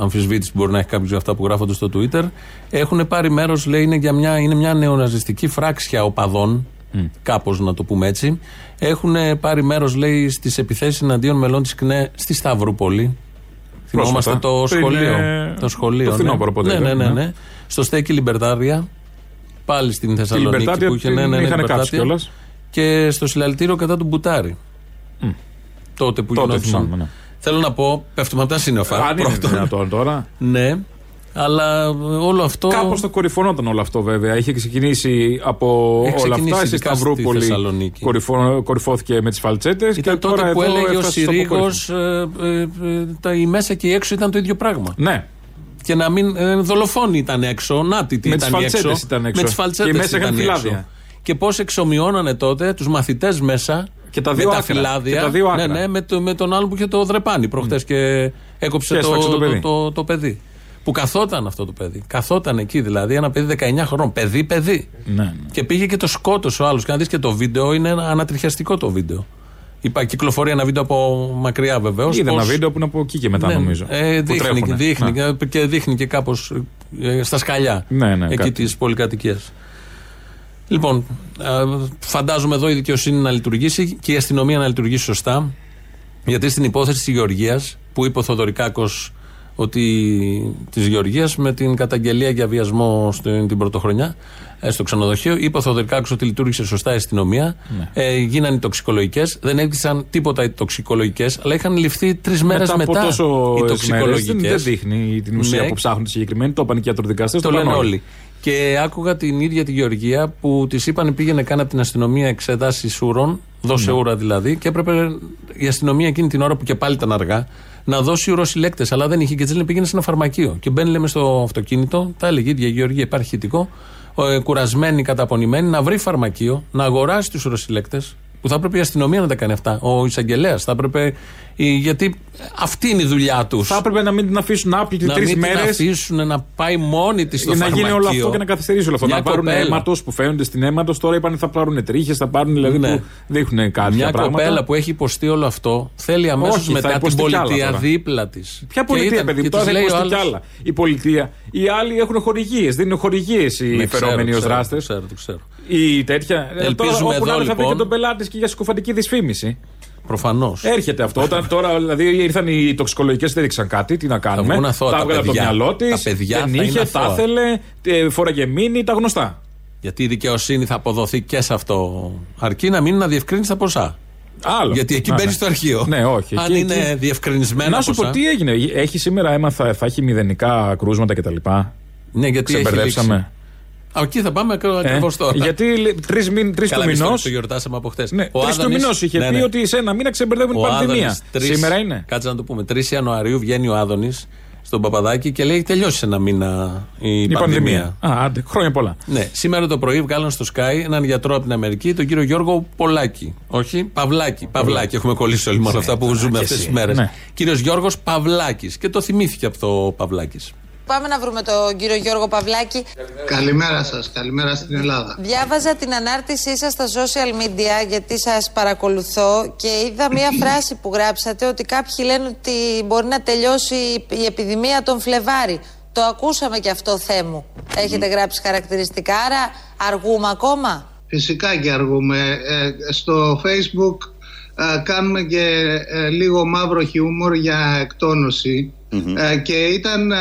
αμφισβήτηση που μπορεί να έχει κάποιος για αυτά που γράφονται στο Twitter, έχουν πάρει μέρος, λέει, είναι, για μια, είναι μια νεοναζιστική φράξια οπαδών, κάπως να το πούμε έτσι. Έχουν πάρει μέρος, λέει, στις επιθέσεις εναντίον μελών της ΚΝΕ στη Σταυρούπολη. Θυμόμαστε το Πριν, σχολείο. ε, το σχολείο. το ναι. φθινόπωρο πότε ναι, ναι, ήταν, ναι, ναι. ναι. Στο στέκι Λιμπερτάρια. Πάλι στην Θεσσαλονίκη Λιμπερτάρια που είχε. την Ναι, ναι, ναι, είχαν κάψει Λιμπερτάρια. κιόλας. Και στο συλλαλητήριο κατά του Μπουτάρη. Τότε που Τότε γινόντουσαν. θυμάμαι, ναι. Θέλω να πω, πέφτουμε από τα σύννεφα. Αν είναι πρώτον. δυνατόν τώρα. Ναι, αλλά όλο αυτό. Κάπως το κορυφωνόταν όλο αυτό βέβαια. Είχε ξεκινήσει από Έχει όλα ξεκινήσει αυτά. Στη ειδικά στη Σταυρούπολη Θεσσαλονίκη. κορυφω- κορυφώθηκε με τις φαλτσέτες. Ήταν τότε που έλεγε ο Συρίγος τα η μέσα και η έξω ήταν το ίδιο πράγμα. Ναι. Και να μην. Ε, δολοφόνοι ήταν έξω. Να τι, τις Με ήταν τις η έξω. φαλτσέτες ήταν έξω. Με τις φαλτσέτε Και μέσα είχαν ήταν η έξω. φυλάδια. Και πώς εξομοιώνανε τότε τους μαθητές μέσα Και τα με δύο τα άκρα. φυλάδια. Και τα δύο άκρα. Ναι, ναι, με, το, με τον άλλον που είχε το δρεπάνι προχτές και έκοψε Και το, έσφαξε το το, παιδί. το, το παιδί. Που καθόταν αυτό το παιδί. Καθόταν εκεί δηλαδή, ένα παιδί 19 χρόνων. Παιδί, παιδί. Ναι, ναι. Και πήγε και το σκότωσε ο άλλος. Και να δεις και το βίντεο, είναι ένα ανατριχιαστικό το βίντεο. Είπα, κυκλοφορεί ένα βίντεο από μακριά βεβαίως. Είδα ένα βίντεο που είναι από εκεί και μετά νομίζω. Ε, που δείχνει, τρέχουνε. δείχνει, Ναι. και δείχνει και κάπως στα σκαλιά Ναι, ναι, εκεί κάτι. της πολυκατοικίας. Λοιπόν, ε, φαντάζομαι εδώ η δικαιοσύνη να λειτουργήσει και η αστυνομία να λειτουργήσει σωστά. Γιατί στην υπόθεση της Γεωργίας, που είπε ο Θοδωρικάκος ότι της Γεωργίας με την καταγγελία για βιασμό στην την πρωτοχρονιά ε, στο ξενοδοχείο, είπε ο Θοδωρικάκος ότι λειτουργήσε σωστά η αστυνομία. Ε, γίνανε οι τοξικολογικές. Δεν έδειξαν τίποτα οι τοξικολογικές, αλλά είχαν ληφθεί τρεις μέρες μετά, από τόσο οι μέρες τοξικολογικέ. δεν, δεν δείχνει την ουσία Ναι. που ψάχνουν οι συγκεκριμένοι. Το είπαν και οι ιατροδικαστές. Το λένε όλοι. Και άκουγα την ίδια τη Γεωργία που της είπαν πήγαινε καν από την αστυνομία εξετάσει ούρων, δώσε Ναι. ούρα δηλαδή, και έπρεπε η αστυνομία εκείνη την ώρα που και πάλι ήταν αργά να δώσει ουροσυλλέκτες. Αλλά δεν είχε και της λένε πήγαινε σε ένα φαρμακείο. Και μπαίνει, λέμε, στο αυτοκίνητο, τα έλεγε η ίδια η Γεωργία, υπάρχει ηχητικό, ε, κουρασμένη, καταπονημένη, να βρει φαρμακείο, να αγοράσει τους ουροσυλλέκτες, που θα έπρεπε η αστυνομία να τα κάνει αυτά. Ο εισαγγελέας θα έπρεπε. η- γιατί αυτή είναι η δουλειά τους. Θα έπρεπε να μην την αφήσουν άπλητη Να τρεις μην την μέρες. αφήσουν να πάει μόνη της στο Για να φαρμακείο. γίνει όλο αυτό και να καθυστερήσει όλο αυτό. Μια να πάρουν κοπέλα. αίματος που φαίνονται στην αίματος. Τώρα είπαν θα πάρουν τρίχες, θα πάρουν δηλαδή Ναι. που δείχνουν κάποια Μια πράγματα. κοπέλα που έχει υποστεί όλο αυτό θέλει αμέσως Όχι, θα μετά την υποστεί κι άλλα πολιτεία τώρα. δίπλα της. Ποια πολιτεία, παιδί μου, τώρα θα υποστεί κι άλλα. Η πολιτεία. Οι άλλοι έχουν χορηγίες. Δίνουν χορηγίες οι φερόμενοι ως δράστες. Το ξέρω, το ξέρω. Ή τέτοια. Ε, Ελπίζουμε τώρα, όπου εδώ, να είναι, θα βρει λοιπόν- και τον πελάτη και για συκοφαντική δυσφήμιση. Προφανώς. Έρχεται αυτό. Όταν τώρα δηλαδή ήρθαν οι τοξικολογικές, δεν έδειξαν κάτι. Τι να κάνουμε; βγουν αθώα τα τα έβγαλε από το παιδιά. μυαλό της. Τα παιδιά Δεν θα είναι είχε, τα αθώα. ήθελε. ε, Φόραγε μήνυ, τα γνωστά. Γιατί η δικαιοσύνη θα αποδοθεί και σε αυτό. Αρκεί να μείνει να διευκρίνεις τα ποσά. Άλλο. Γιατί εκεί Α, μπαίνει ναι. στο αρχείο. Ναι, όχι. Αν Εκεί- είναι εκεί- διευκρινισμένα Να σου ποσά. πω τι έγινε; Έχει σήμερα έμαθα, θα έχει μηδενικά κρούσματα κτλ. Ναι, γιατί έχει Ξεμπερδέψαμε. Λήξει. Α, εκεί θα πάμε ακριβώς Ε, τώρα. γιατί τρεις του Καλά, εμείς μηνός. Το γιορτάσαμε από χτε. Ναι, τρεις του μηνός είχε πει ότι σε ένα μήνα ξεμπερδεύουν την πανδημία. Σήμερα είναι. Κάτσε να το πούμε. 3 Ιανουαρίου βγαίνει ο Άδωνης στον Παπαδάκη και λέει: Έχει τελειώσει σε ένα μήνα η, Η πανδημία. πανδημία. Α, άντε, χρόνια πολλά. Ναι, σήμερα το πρωί βγάλαν στο Sky έναν γιατρό από την Αμερική, τον κύριο Γιώργο Πολάκη. Όχι, Παυλάκη. Παυλάκη, έχουμε κολλήσει όλοι με όλα αυτά που ζούμε και αυτές εσύ. τι μέρες. Ναι. Κύριος Γιώργος Παυλάκης. Και το θυμήθηκε αυτό ο Παυλάκης. Πάμε να βρούμε τον κύριο Γιώργο Παυλάκη. Καλημέρα σας, καλημέρα στην Ελλάδα. Διάβαζα την ανάρτησή σας στα social media γιατί σας παρακολουθώ και είδα μία φράση που γράψατε ότι κάποιοι λένε ότι μπορεί να τελειώσει η επιδημία τον Φλεβάρι. Το ακούσαμε και αυτό θέμου. Έχετε γράψει χαρακτηριστικά, άρα αργούμε ακόμα; Φυσικά και αργούμε. Ε, στο facebook ε, κάνουμε και ε, λίγο μαύρο χιούμορ για εκτόνωση Ε, και ήταν ε,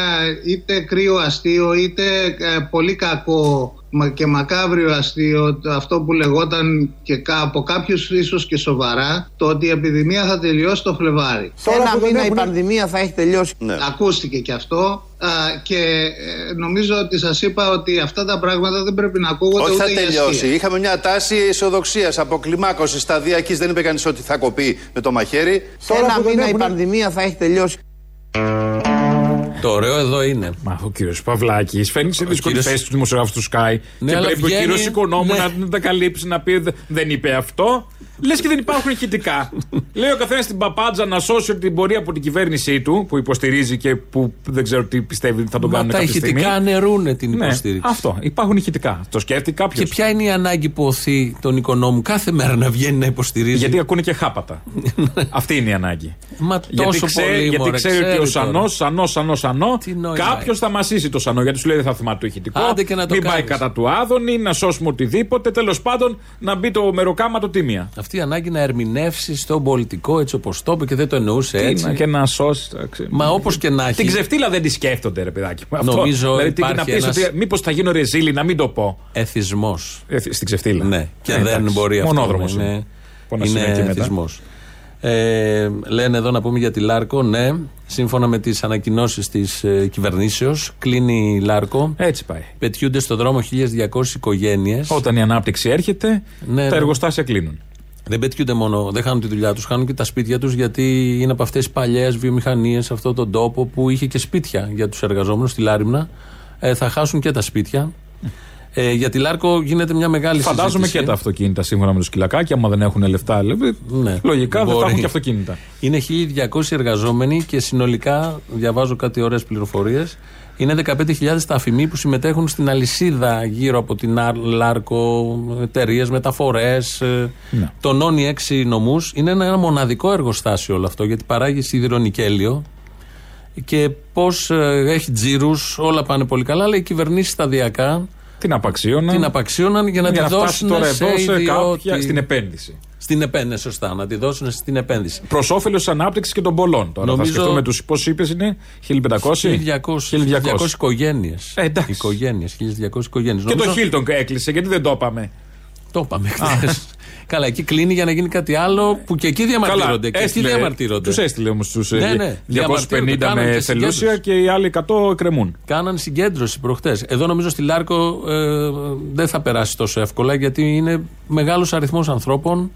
είτε κρύο αστείο είτε ε, πολύ κακό μα- και μακάβριο αστείο το- αυτό που λεγόταν και κα- από κάποιους ίσως και σοβαρά το ότι η επιδημία θα τελειώσει το Φλεβάρι. Σε ένα μήνα η πανδημία θα έχει τελειώσει. Ακούστηκε και αυτό α, και ε, νομίζω ότι σας είπα ότι αυτά τα πράγματα δεν πρέπει να ακούγονται Όχι, ούτε θα για τελειώσει. αστεία. Είχαμε μια τάση αισιοδοξία, αποκλιμάκωσης σταδιακή. Δεν είπε κανείς ότι θα κοπεί με το μαχαίρι. Σε ένα μήνα η πανδημία θα έχει τελειώσει. Το ωραίο εδώ είναι. Μα ο κύριος Παυλάκης φέρνει σε δύσκολη κύριος- θέση του δημοσιογράφου του Sky. Ναι, και αλλά πρέπει βγαίνει- ο κύριος Οικονόμου ναι. να, να τα καλύψει, να πει «Δε- δεν είπε αυτό. Λες και δεν υπάρχουν ηχητικά. Λέει ο καθένας την παπάντζα να σώσει την πορεία από την κυβέρνησή του, που υποστηρίζει και που δεν ξέρω τι πιστεύει ότι θα τον Μα κάνουν τα κάποια στιγμή. ηχητικά αναιρούν την Ναι, υποστήριξη. αυτό. Υπάρχουν ηχητικά. Το σκέφτηκε κάποιος. Και ποια είναι η ανάγκη που οθεί τον οικονόμου κάθε μέρα να βγαίνει να υποστηρίζει; Γιατί ακούνε και χάπατα. Αυτή είναι η ανάγκη. Μα Γιατί τόσο ξέρει, πολύ, γιατί μωρέ, ξέρει ότι ξέρει ο τώρα. Σανός, Σανός, Σανός, Σανό, νόημα κάποιος θα μασίσει το Σανό. Γιατί σου λέει δεν θα θυμάται το ηχητικό. Άντε και να το μην πάει κάνεις. κατά του Άδωνη, να σώσουμε οτιδήποτε. Τέλος πάντων να μπει το μεροκάματο τίμια. Αυτή η ανάγκη να ερμηνεύσει στον πολιτικό έτσι όπως το είπε και δεν το εννοούσε Τι έτσι. να- και να σώσει. εντάξει. Μα όπως και να έχει. Την ξεφτύλα δεν τη σκέφτονται, ρε παιδάκι μου. Αυτό, Νομίζω δηλαδή, τι υπάρχει να πεις ένας- ότι μήπως θα γίνω ρεζίλη, να μην το πω. Εθισμός. Ε, στην ξεφτύλα. Ναι, και Ε, δεν εντάξει. μπορεί αυτό. Μονόδρομος να είναι. είναι. Πού να σημαίνει Είναι και μετά. εθισμός. Ε, λένε εδώ να πούμε για τη Λάρκο, ναι. Σύμφωνα με τις ανακοινώσεις της ε, κυβερνήσεως, κλείνει η Λάρκο. Έτσι πάει. Πετιούνται στο δρόμο 1200 οικογένειες. Όταν η ανάπτυξη έρχεται, Ναι, τα ναι. εργοστάσια κλείνουν. Δεν πετιούνται μόνο, δεν χάνουν τη δουλειά τους, χάνουν και τα σπίτια τους γιατί είναι από αυτές τις παλιές βιομηχανίες, σε αυτόν τον τόπο που είχε και σπίτια για τους εργαζόμενους στη Λάριμνα. Ε, θα χάσουν και τα σπίτια. Ε, για τη Λάρκο γίνεται μια μεγάλη Φαντάζομαι συζήτηση. και τα αυτοκίνητα σύμφωνα με το σκυλακάκι, άμα δεν έχουν λεφτά. λέει, Ναι, λογικά δεν θα μπορεί. έχουν και αυτοκίνητα. Είναι 1.200 εργαζόμενοι και συνολικά, διαβάζω κάτι ωραίες πληροφορίες, είναι 15.000 τα αφημοί που συμμετέχουν στην αλυσίδα γύρω από την Αρ- Λάρκο, εταιρείες, μεταφορές. Ναι. Τονώνει έξι νομούς. Είναι ένα, ένα μοναδικό εργοστάσιο όλο αυτό γιατί παράγει σιδηρονικέλιο και πώς έχει τζίρους, όλα πάνε πολύ καλά, αλλά οι κυβερνήσεις σταδιακά Την απαξίωναν. την απαξίωναν για να για τη να φτάσει δώσουν τώρα σε εδώ σε ιδιώτη. κάποια, στην επένδυση. Στην επένδυση, σωστά. Να τη δώσουν στην επένδυση. Προς όφελος της ανάπτυξης και των πολλών. Τώρα Νομίζω- θα σκεφτούμε τους. Πώ είπες είναι, 1500. 1200, 1200 οικογένειες. Ε, εντάξει. Οικογένειες, 1200 οικογένειες. Και το Χίλτον έκλεισε, γιατί δεν το είπαμε. Το είπαμε χθες. Καλά, εκεί κλείνει για να γίνει κάτι άλλο που και εκεί διαμαρτύρονται. και εκεί διαμαρτύρονται. Τους έστειλε όμως τους Ναι, ναι, διαμαρτύρονται, 250 κάναν με και θελούσια συγκέντρωση. και οι άλλοι 100 κρεμούν. Κάναν συγκέντρωση προχτές. Εδώ νομίζω στη Λάρκο ε, δεν θα περάσει τόσο εύκολα γιατί είναι μεγάλος αριθμός ανθρώπων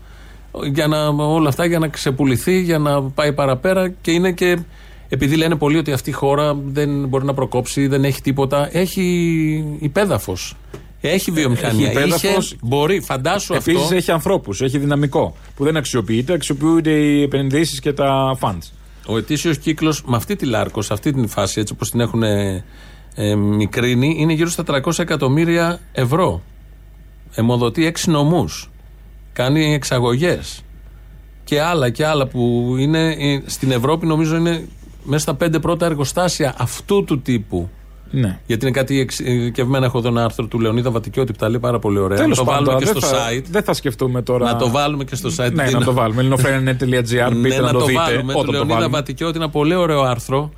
για να, όλα αυτά για να ξεπουληθεί, για να πάει παραπέρα και είναι και. Επειδή λένε πολλοί ότι αυτή η χώρα δεν μπορεί να προκόψει, δεν έχει τίποτα, έχει υπέδαφος. Έχει βιομηχανία. Έχει υπέδαφος. Είχε- μπορεί, φαντάσου αυτό. Επίση έχει ανθρώπους, έχει δυναμικό που δεν αξιοποιείται. Αξιοποιούνται οι επενδύσεις και τα funds. Ο ετήσιος κύκλος με αυτή τη Λάρκος, σε αυτή την φάση, έτσι όπως την έχουν ε, ε, μικρύνει, είναι γύρω στα 300 εκατομμύρια ευρώ. Εμοδοτεί έξι νομούς. Κάνει εξαγωγές. Και άλλα και άλλα που είναι ε, στην Ευρώπη, νομίζω είναι μέσα στα πέντε πρώτα εργοστάσια αυτού του τύπου. Ναι. Γιατί είναι κάτι εξειδικευμένο. Έχω εδώ ένα άρθρο του Λεωνίδα Βατικιώτη που τα λέει πάρα πολύ ωραία. Τέλος να το πάντων, βάλουμε και δεν στο θα, site. δεν θα σκεφτούμε τώρα. Να το βάλουμε και στο site. Ναι, Τι να το βάλουμε. ελληνοφρένε.gr. ναι, Μπείτε να να το το δείτε. βάλουμε. Του Όταν το Λεωνίδα βάλουμε. Βατικιώτη ένα πολύ ωραίο άρθρο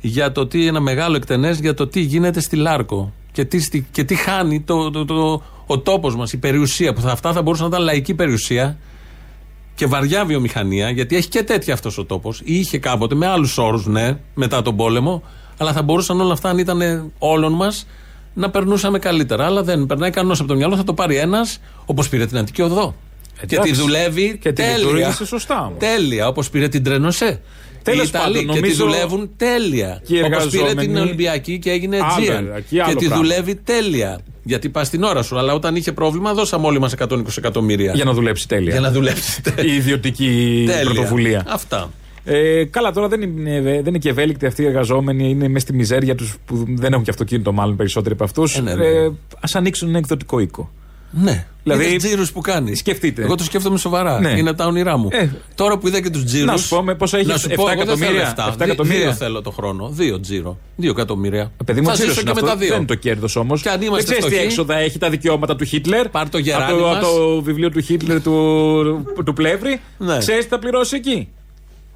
για το τι ένα μεγάλο εκτενές για το τι γίνεται στη Λάρκο και τι, στη- και τι χάνει το, το, το, ο τόπος μας, η περιουσία που θα, αυτά θα μπορούσαν να ήταν λαϊκή περιουσία και βαριά βιομηχανία, γιατί έχει και τέτοια αυτός ο τόπος. Είχε κάποτε με άλλους όρους, ναι, μετά τον πόλεμο, αλλά θα μπορούσαν όλα αυτά αν ήταν όλων μας να περνούσαμε καλύτερα. Αλλά δεν περνάει κανένας από το μυαλό, θα το πάρει ένας, όπως πήρε την Αντική Οδό. Και Εντάξει. τη δουλεύει Και τη τέλεια. λειτουργήσε σωστά όμως. Τέλεια, όπως πήρε την Τρενοσέ. Τέλος Οι Ιταλοί πάντων, και τη νομίζω- δουλεύουν τέλεια. Και οι Όπως πήρε την εργαζόμενοι- Ολυμπιακή και έγινε Άλλο, Aegean. εκεί Και άλλο τη πράγμα. δουλεύει τέλεια. Γιατί πας την ώρα σου. Αλλά όταν είχε πρόβλημα, δώσαμε όλοι μας 120 εκατομμύρια. Για να δουλέψει τέλεια. Για να δουλέψει τέλεια. Η ιδιωτική Τέλεια. πρωτοβουλία. Αυτά. Ε, καλά, τώρα δεν είναι, δεν είναι και ευέλικτοι αυτοί οι εργαζόμενοι, είναι μέσα στη μιζέρια τους που δεν έχουν και αυτοκίνητο, μάλλον περισσότεροι από αυτούς. Ε, ναι, ναι. ε, Α ανοίξουν ένα εκδοτικό οίκο. Ναι. Δηλαδή- Δηλαδή, τζίρους που κάνεις. Σκεφτείτε. Εγώ το σκέφτομαι σοβαρά. Ναι. Είναι τα όνειρά μου. Ε. Τώρα που είδα και τους τζίρου. Να σου πω, με πόσα έχεις, 7 εκατομμύρια. 7 εκατομμύρια. Δύο θέλω το χρόνο. Δύο τζίρο. Δύο εκατομμύρια. Ε, Παιδί μου, θα τζίρος ζήσω είναι και με αυτό. τα δύο. Δεν είναι το κέρδος όμως. Και αν Δεν είμαστε ξέρει τι φτωχοί, έξοδα έχει τα δικαιώματα του Χίτλερ. Πάρ' το από γεράνι το, μας. από το βιβλίο του Χίτλερ του, του Πλεύρη. Ναι. Ξέρεις τι θα πληρώσει εκεί;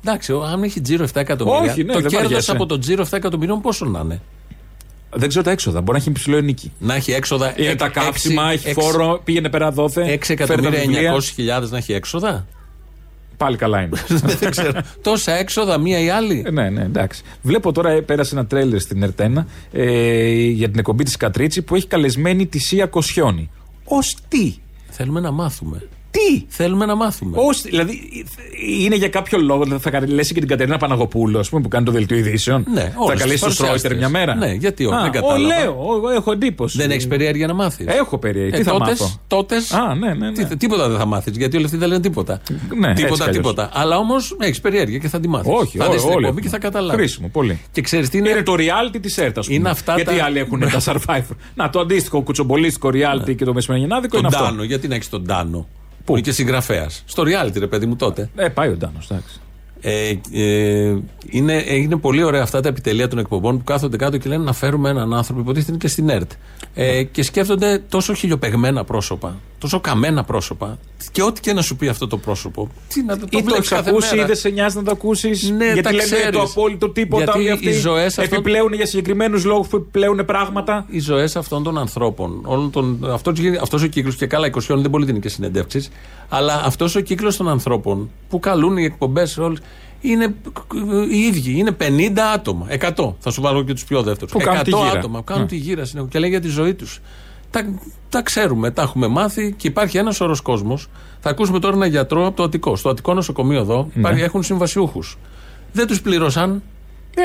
Εντάξει, ο- αν έχει τζίρο 7 εκατομμύρια. Όχι, ναι, το δεν κέρδος βαριέσαι. από το τζίρο 7 εκατομμυρίων πόσο να είναι; Δεν ξέρω τα έξοδα. Μπορεί να έχει υψηλό νίκη. Να έχει έξοδα. Είναι εκ- τα κάψιμα, έξι- έχει έξι- φόρο, πήγαινε πέρα δόθε. 6 φέρε τα βιβλία. εκατομμύρια 900.000 να έχει έξοδα; Πάλι καλά είναι. Δεν ξέρω. Τόσα έξοδα, μία ή άλλη; Ε, ναι, ναι, εντάξει. Βλέπω τώρα, ε, πέρασε ένα τρέλερ στην Ερτένα ε, για την εκπομπή της Κατρίτσι που έχει καλεσμένη τη Σία Κοσιόνη. Ω τι; Θέλουμε να μάθουμε. Τι; Θέλουμε να μάθουμε. Ως, δηλαδή, είναι για κάποιο λόγο. Δηλαδή θα καλέσει και την Κατερίνα Παναγοπούλου, ας πούμε, που κάνει το δελτίο ειδήσεων. Ναι, θα όλες καλέσει τις το Ρόιτερ παρουσιάστριες. μια μέρα; Ναι, γιατί όχι, Α, δεν κατάλαβα. Ο, λέω, εγώ έχω εντύπωση. Δεν έχεις περιέργεια να μάθεις. Έχω περιέργεια. Τι θα μάθω; Τότες. Α, ναι, ναι, ναι. τίποτα δεν θα μάθεις. Γιατί όλοι αυτοί δεν λένε τίποτα. Ναι, έτσι τίποτα, κι αλλιώς. τίποτα. Αλλά όμως έχεις περιέργεια και θα τη μάθεις. Όχι, θα ό- δεις την όλοι εκπομπή έχουμε. και θα καταλάβεις. Χρήσιμο, πολύ. Και ξέρεις τι είναι; Είναι το reality της ΕΡΤ, ας πούμε. Είναι αυτά Γιατί τα- οι άλλοι έχουν τα survivor. Να, το αντίστοιχο κουτσομπολίστικο reality και το μεσημεριανάδικο Τον είναι αυτό. Τάνο, γιατί να έχεις τον Τάνο. Που είναι και συγγραφέας. Στο reality, ρε παιδί μου τότε. Ε, πάει ο Τάνο, εντάξει. Ε, ε, είναι, είναι πολύ ωραία αυτά τα επιτελεία των εκπομπών που κάθονται κάτω και λένε να φέρουμε έναν άνθρωπο, υποτίθεται είναι και στην ΕΡΤ. Ε, και σκέφτονται τόσο χιλιοπεγμένα πρόσωπα, τόσο καμένα πρόσωπα. Και ό,τι και να σου πει αυτό το πρόσωπο. Τι να το, το Ή το βλέπεις έχει κάθε ακούσει ή μέρα. δεν σε νοιάζει να το ακούσεις. Ναι, γιατί τα λένε ξέρεις. το απόλυτο τίποτα. Γιατί όλοι αυτοί οι ζωές αυτών- επιπλέουν για συγκεκριμένους λόγους που επιπλέουν πράγματα. οι ζωές αυτών των ανθρώπων, όλων των, αυτός, αυτός ο κύκλος και καλά, 20 δεν μπορεί να είναι και συνεντεύξεις, αλλά αυτός ο κύκλος των ανθρώπων που καλούν οι εκπομπές όλε είναι οι ίδιοι. Είναι 50 άτομα, 100. Θα σου βάλω και τους πιο δεύτερους. Που κάνουν 100 τη γύρα. άτομα που κάνουν Ναι. τη γύρα συνέχεια και λένε για τη ζωή τους. Τα, τα ξέρουμε, τα έχουμε μάθει και υπάρχει ένας σωρό κόσμος. Θα ακούσουμε τώρα ένα γιατρό από το Αττικό. Στο Αττικό νοσοκομείο εδώ Ναι. υπάρχει- έχουν συμβασιούχους. Δεν τους πλήρωσαν.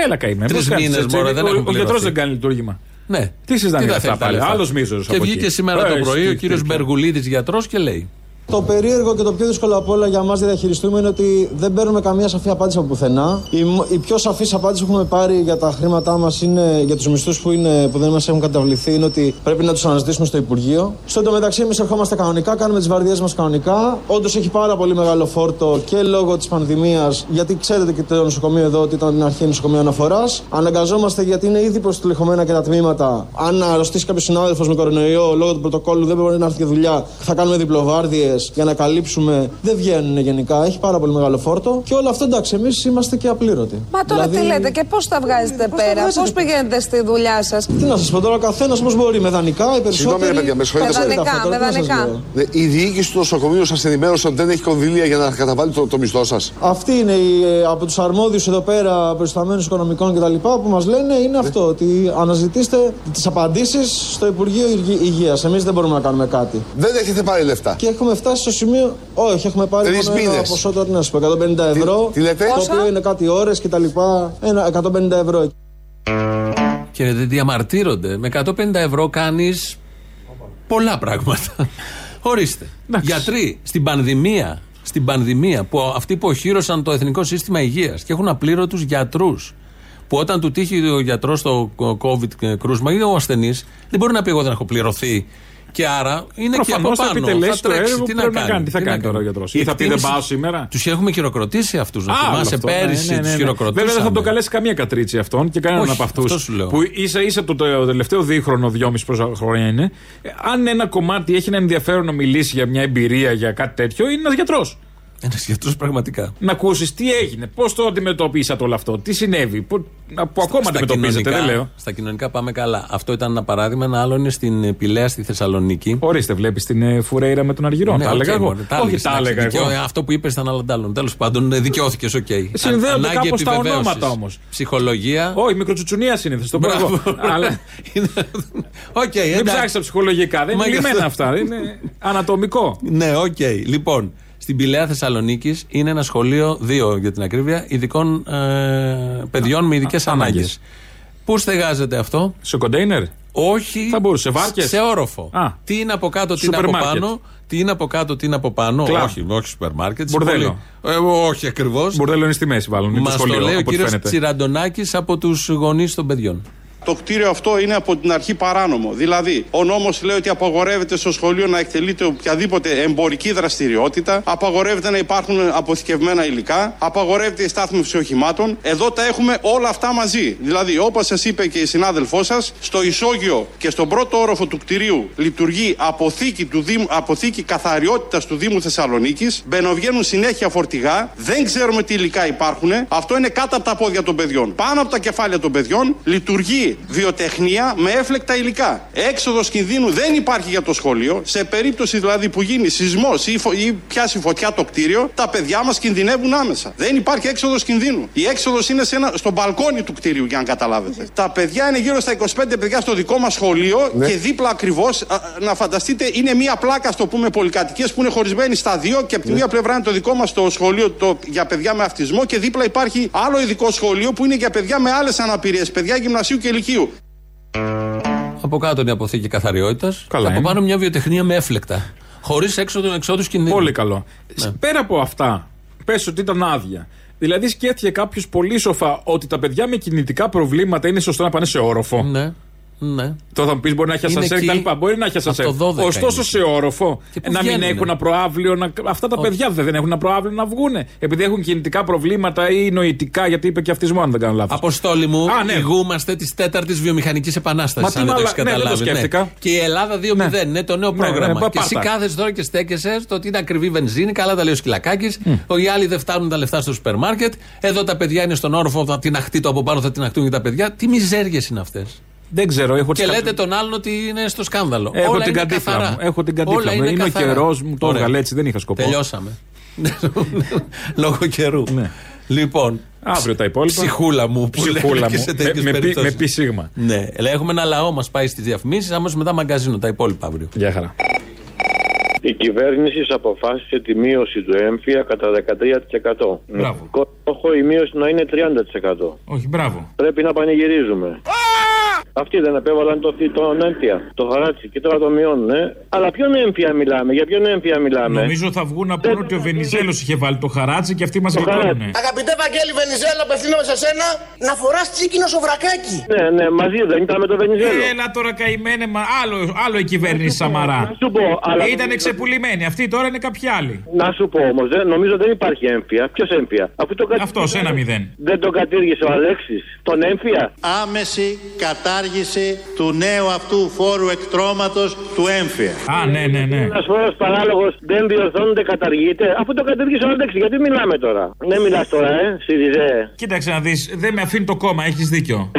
Έλα καημέ. Τρεις πώς κάνεις μήνες, έτσι. μωρέ, δεν Ο- έχουν Ο γιατρός πληρωθεί. δεν κάνει λειτουργήμα. Ναι. Τι συζητάνε θα για αυτά θέλει τα πάλι. λεφτά. Άλλος μίσος Και από βγήκε εκεί. σήμερα το Ε, πρωί ο τι- κύριος τι- Μπεργουλίδης γιατρός και λέει. Το περίεργο και το πιο δύσκολο από όλα για μας να διαχειριστούμε είναι ότι δεν παίρνουμε καμία σαφή απάντηση από πουθενά. Η, μ- η πιο σαφής απάντηση που έχουμε πάρει για τα χρήματά μας είναι για τους μισθούς που, είναι- που δεν μας έχουν καταβληθεί είναι ότι πρέπει να τους αναζητήσουμε στο Υπουργείο. Στο εντωμεταξύ, εμείς ερχόμαστε κανονικά, κάνουμε τις βαρδιές μας κανονικά. Όντως έχει πάρα πολύ μεγάλο φόρτο και λόγω της πανδημίας, γιατί ξέρετε και το νοσοκομείο εδώ ότι ήταν την αρχή νοσοκομείο αναφοράς. Αναγκαζόμαστε γιατί είναι ήδη προστηλεχωμένα και τα τμήματα. Αν αρρωστήσει κάποιος συνάδελφος με κορονοϊό λόγω του πρωτοκόλλου δεν μπορεί να έρθει για δουλειά, θα κάνουμε διπλοβάρδιες για να καλύψουμε. Δεν βγαίνουν γενικά. Έχει πάρα πολύ μεγάλο φόρτο. Και όλο αυτό εντάξει, εμείς είμαστε και απλήρωτοι. Μα τώρα τι λέτε και πώς τα βγάζετε πώς τα πέρα, βγάζετε. πώς πηγαίνετε στη δουλειά σας; Τι να σας πω τώρα, ο καθένας όπω μπορεί, με δανεικά, οι περισσότεροι. Συγγνώμη, ρε παιδιά, με συγχωρείτε. Με δανεικά, Αυτό τώρα με τι να σας δανεικά. λέω. Ναι, Η διοίκηση του νοσοκομείου σας ενημέρωσε ότι δεν έχει κονδύλια για να καταβάλει το, το μισθό σας. Αυτή είναι η, ε, από τους αρμόδιους εδώ πέρα προϊσταμένους οικονομικών κτλ. που μας λένε είναι αυτό. Ότι αναζητήστε τις απαντήσεις στο Υπουργείο Υγείας. Εμείς δεν μπορούμε να κάνουμε κάτι. Δεν έχετε πάρει λεφτά. Και έχουμε φτάσει στο σημείο. Όχι, έχουμε πάρει Τρεις μόνο ένα μήνες. ποσό τώρα, τι να σου πω, 150 ευρώ. τι λέτε; Το Πόσα; οποίο είναι κάτι ώρες κτλ. Ένα 150 ευρώ. Και δεν διαμαρτύρονται. Με 150 ευρώ κάνεις πολλά πράγματα. Ορίστε. Γιατροί στην πανδημία, στην πανδημία που αυτοί που οχύρωσαν το εθνικό σύστημα υγείας και έχουν απλήρωτους γιατρούς. Που όταν του τύχει ο γιατρός στο COVID κρούσμα ή ο ασθενής, δεν μπορεί να πει: Εγώ δεν έχω πληρωθεί. Και άρα είναι Προφανώς και θα από πάνω. επιτελέσει το τρέξει. έργο Τι που να πρέπει να κάνει. κάνει. Τι θα κάνει τώρα ο γιατρός. Ή θα πει, «Δεν πάω σήμερα». Τους έχουμε χειροκροτήσει αυτούς. Να Α, θυμάσαι αυτό, ναι, πέρυσι ναι, ναι, τους ναι. χειροκροτήσαμε. Βέβαια δεν θα τον καλέσει καμία κατρίτσι αυτόν και κανέναν Όχι, από αυτούς. αυτός σου λέω. Που ίσα ίσα το, το τελευταίο δίχρονο, δυόμιση πόσα χρόνια είναι. ε, Αν ένα κομμάτι έχει ένα ενδιαφέρον να μιλήσει για μια εμπειρία, για κάτι τέτοιο, είναι ένας γιατρός. Ένας γιατρός πραγματικά. Να ακούσεις τι έγινε, πώς το αντιμετωπίσατε όλο αυτό, τι συνέβη, που, που ακόμα Στα αντιμετωπίζετε, δεν κοινωνικά- λέω. Στα κοινωνικά πάμε καλά. Αυτό ήταν ένα παράδειγμα. Ένα άλλο είναι στην Πυλαία στη Θεσσαλονίκη. Ορίστε, βλέπεις την ε, Φουρέιρα με τον Αργυρό. Ναι, τα έλεγα οκ, εγώ. μωρέ, τα Όχι, έλεγες, τα εντάξει, έλεγα εγώ. δικαιώ- Αυτό που είπες ήταν άλλον άλλον. Τέλος πάντων, δικαιώθηκες, οκ. Συνδέονται Ανάγκη κάπως τα επιβεβαίωσης. ονόματα όμως. Ψυχολογία. Όχι, μικροτσουτσουνίας είναι, θα το πω Μπράβο. εγώ. Αλλά Οκ, μην εντάξει. ψάξεις τα ψυχολογικά, δεν Μα είναι γι' αυτό- λυμένα αυτά. Είναι ανατομικό. Ναι, οκ. Λοιπόν, στην Πυλαία Θεσσαλονίκης είναι ένα σχολείο, δύο για την ακρίβεια, ειδικών ε, παιδιών με ειδικές ανάγκες. ανάγκες. Πού στεγάζεται αυτό, Σε κοντέινερ; Όχι. Θα μπορούσε, βάρκες; Σε όροφο. Α. Τι είναι από κάτω, τι είναι από Σούπερ μάρκετ. πάνω; Τι είναι από κάτω, τι είναι από πάνω; Κλαμπ. Όχι, όχι σούπερ μάρκετ. Μπορδέλο. Ε, όχι ακριβώς. Μπορδέλο είναι στη μέση, βάλουν. Είναι το Μας το σχολείο, λέει ο από ό,τι κύριος φαίνεται. Τσιραντονάκης από τους γονείς των παιδιών. Το κτίριο αυτό είναι από την αρχή παράνομο. Δηλαδή, ο νόμος λέει ότι απαγορεύεται στο σχολείο να εκτελείται οποιαδήποτε εμπορική δραστηριότητα, απαγορεύεται να υπάρχουν αποθηκευμένα υλικά, απαγορεύεται η στάθμευση οχημάτων. Εδώ τα έχουμε όλα αυτά μαζί. Δηλαδή, όπως σας είπε και η συνάδελφός σας, στο ισόγειο και στον πρώτο όροφο του κτηρίου λειτουργεί αποθήκη, του Δήμου, αποθήκη καθαριότητας του Δήμου Θεσσαλονίκης. Μπαινοβγαίνουν συνέχεια φορτηγά. Δεν ξέρουμε τι υλικά υπάρχουν. Αυτό είναι κάτω από τα πόδια των παιδιών. Πάνω από τα κεφάλια των παιδιών λειτουργεί βιοτεχνία με έφλεκτα υλικά. Έξοδος κινδύνου δεν υπάρχει για το σχολείο. Σε περίπτωση δηλαδή που γίνει σεισμός ή, φω- ή πιάσει φωτιά το κτίριο, τα παιδιά μας κινδυνεύουν άμεσα. Δεν υπάρχει έξοδος κινδύνου. Η έξοδος είναι σε ένα, στο μπαλκόνι του κτίριου, για να καταλάβετε. Τα παιδιά είναι γύρω στα 25 παιδιά στο δικό μας σχολείο και δίπλα ακριβώς, να φανταστείτε, είναι μία πλάκα, στο πούμε, πολυκατοικίες που είναι χωρισμένη στα δύο και από τη μία πλευρά είναι το δικό μας το σχολείο το, για παιδιά με αυτισμό και δίπλα υπάρχει άλλο ειδικό σχολείο που είναι για παιδιά με άλλες αναπηρίες, παιδιά γυμνασίου και ηλικίου. Από κάτω είναι η αποθήκη καθαριότητας. Και από είναι. πάνω μια βιοτεχνία με έφλεκτα. Χωρίς έξοδο εξόδου κινδύνου. Πολύ καλό. Ναι. Πέρα από αυτά, πες ότι ήταν άδεια. Δηλαδή σκέφτηκε κάποιος πολύ σοφά ότι τα παιδιά με κινητικά προβλήματα είναι σωστό να πάνε σε όροφο. Ναι. Ναι. Τώρα θα μου πεις μπορεί να έχει Είναι ασανσέρ εκεί. κτλ. Μπορεί να έχει Από ασανσέρ. το 12 Ωστόσο είναι. σε όροφο Και πού να μην βγαίνουνε. έχουν ένα προάβλιο. Να... Αυτά τα Όχι. παιδιά δεν έχουν ένα προάβλιο να βγούνε. Επειδή έχουν κινητικά προβλήματα ή νοητικά, γιατί είπε και αυτισμό, αν δεν κάνω λάθος. Αποστόλη μου, Α, ναι. ηγούμαστε της τέταρτης βιομηχανικής επανάστασης. Μα τι Αν δεν το μαλα- έχεις ναι, δεν το καταλάβει. σκέφτηκα. Και η Ελλάδα 2.0 είναι το νέο Ναι, πρόγραμμα. ναι, πα- και εσύ πάρτα. κάθεσαι τώρα και στέκεσαι στο ότι είναι ακριβή βενζίνη. Καλά τα λέει ο Σκυλακάκης. Οι άλλοι δεν φτάνουν τα λεφτά στο σούπερ μάρκετ. Εδώ τα παιδιά είναι στον όροφο, θα την αχτεί το από πάνω, θα την αχτούν και τα παιδιά. Τι μιζέριες είναι αυτές. Δεν ξέρω, έχω Και τις λέτε κατ- τον άλλον ότι είναι στο σκάνδαλο. Έχω Όλα την είναι καντίφλα καθαρά. μου. Έχω την Όλα καντίφλα μου. Είναι ο καθαρά. καιρός μου, το Ωραία. έβγαλε έτσι, δεν είχα σκοπό. Τελειώσαμε. Λόγω καιρού. Λοιπόν. Αύριο τα υπόλοιπα. Ψυχούλα μου που Ψυχούλα λέμε και μου. σε Με- τέτοιες με πι- περιπτώσεις. με πι σίγμα. Ναι, αλλά έχουμε ένα λαό μας πάει στις διαφημίσεις, αμέσως μετά μαγκαζίνο τα υπόλοιπα αύριο. Γεια χαρά. Η κυβέρνηση αποφάσισε τη μείωση του έμφυα κατά 13%. Μπράβο. Με στόχο η μείωση να είναι 30%. Όχι, μπράβο. Πρέπει να πανηγυρίζουμε. Αυτοί δεν επέβαλαν το, τον έμφυα, το χαράτσι και τώρα το μειώνουν. Ε. Αλλά ποιον έμφυα μιλάμε, για ποιον έμφυα μιλάμε; Νομίζω θα βγουν να πούνε ότι ο Βενιζέλος είχε βάλει το χαράτσι και αυτοί μας γλιτώνουν. Αγαπητέ Βαγγέλη Βενιζέλο, απευθύνομαι σε σένα να φοράς τσίκινο σοβρακάκι. Ναι, ναι, μαζί δεν ήταν με το Βενιζέλο. Έλα τώρα καημένε, μα άλλο, άλλο η κυβέρνηση Σαμαρά. Να σου πω, αλλά- Ήταν ξεπουλημένοι. Αυτοί τώρα είναι κάποιοι άλλοι. Να σου πω όμως, νομίζω δεν υπάρχει έμφυα. Ποιος έμφυα; Αφού το κατ- Αυτός, ένα μηδέν. Δεν τον κατήργησε ο Αλέξης. Τον έμφυα; Άμεση κατάργηση του νέου αυτού φόρου εκτρώματος του έμφυα. Α, ναι, ναι, ναι. Ένας φόρο παράλογος δεν διορθώνεται, καταργείται. Αφού το κατήργησε ο Αλέξη, γιατί μιλάμε τώρα; Δεν μιλάς τώρα, ε, Σιριζέ. Κοίταξε να δεις, δεν με αφήνει το κόμμα, έχεις δίκιο.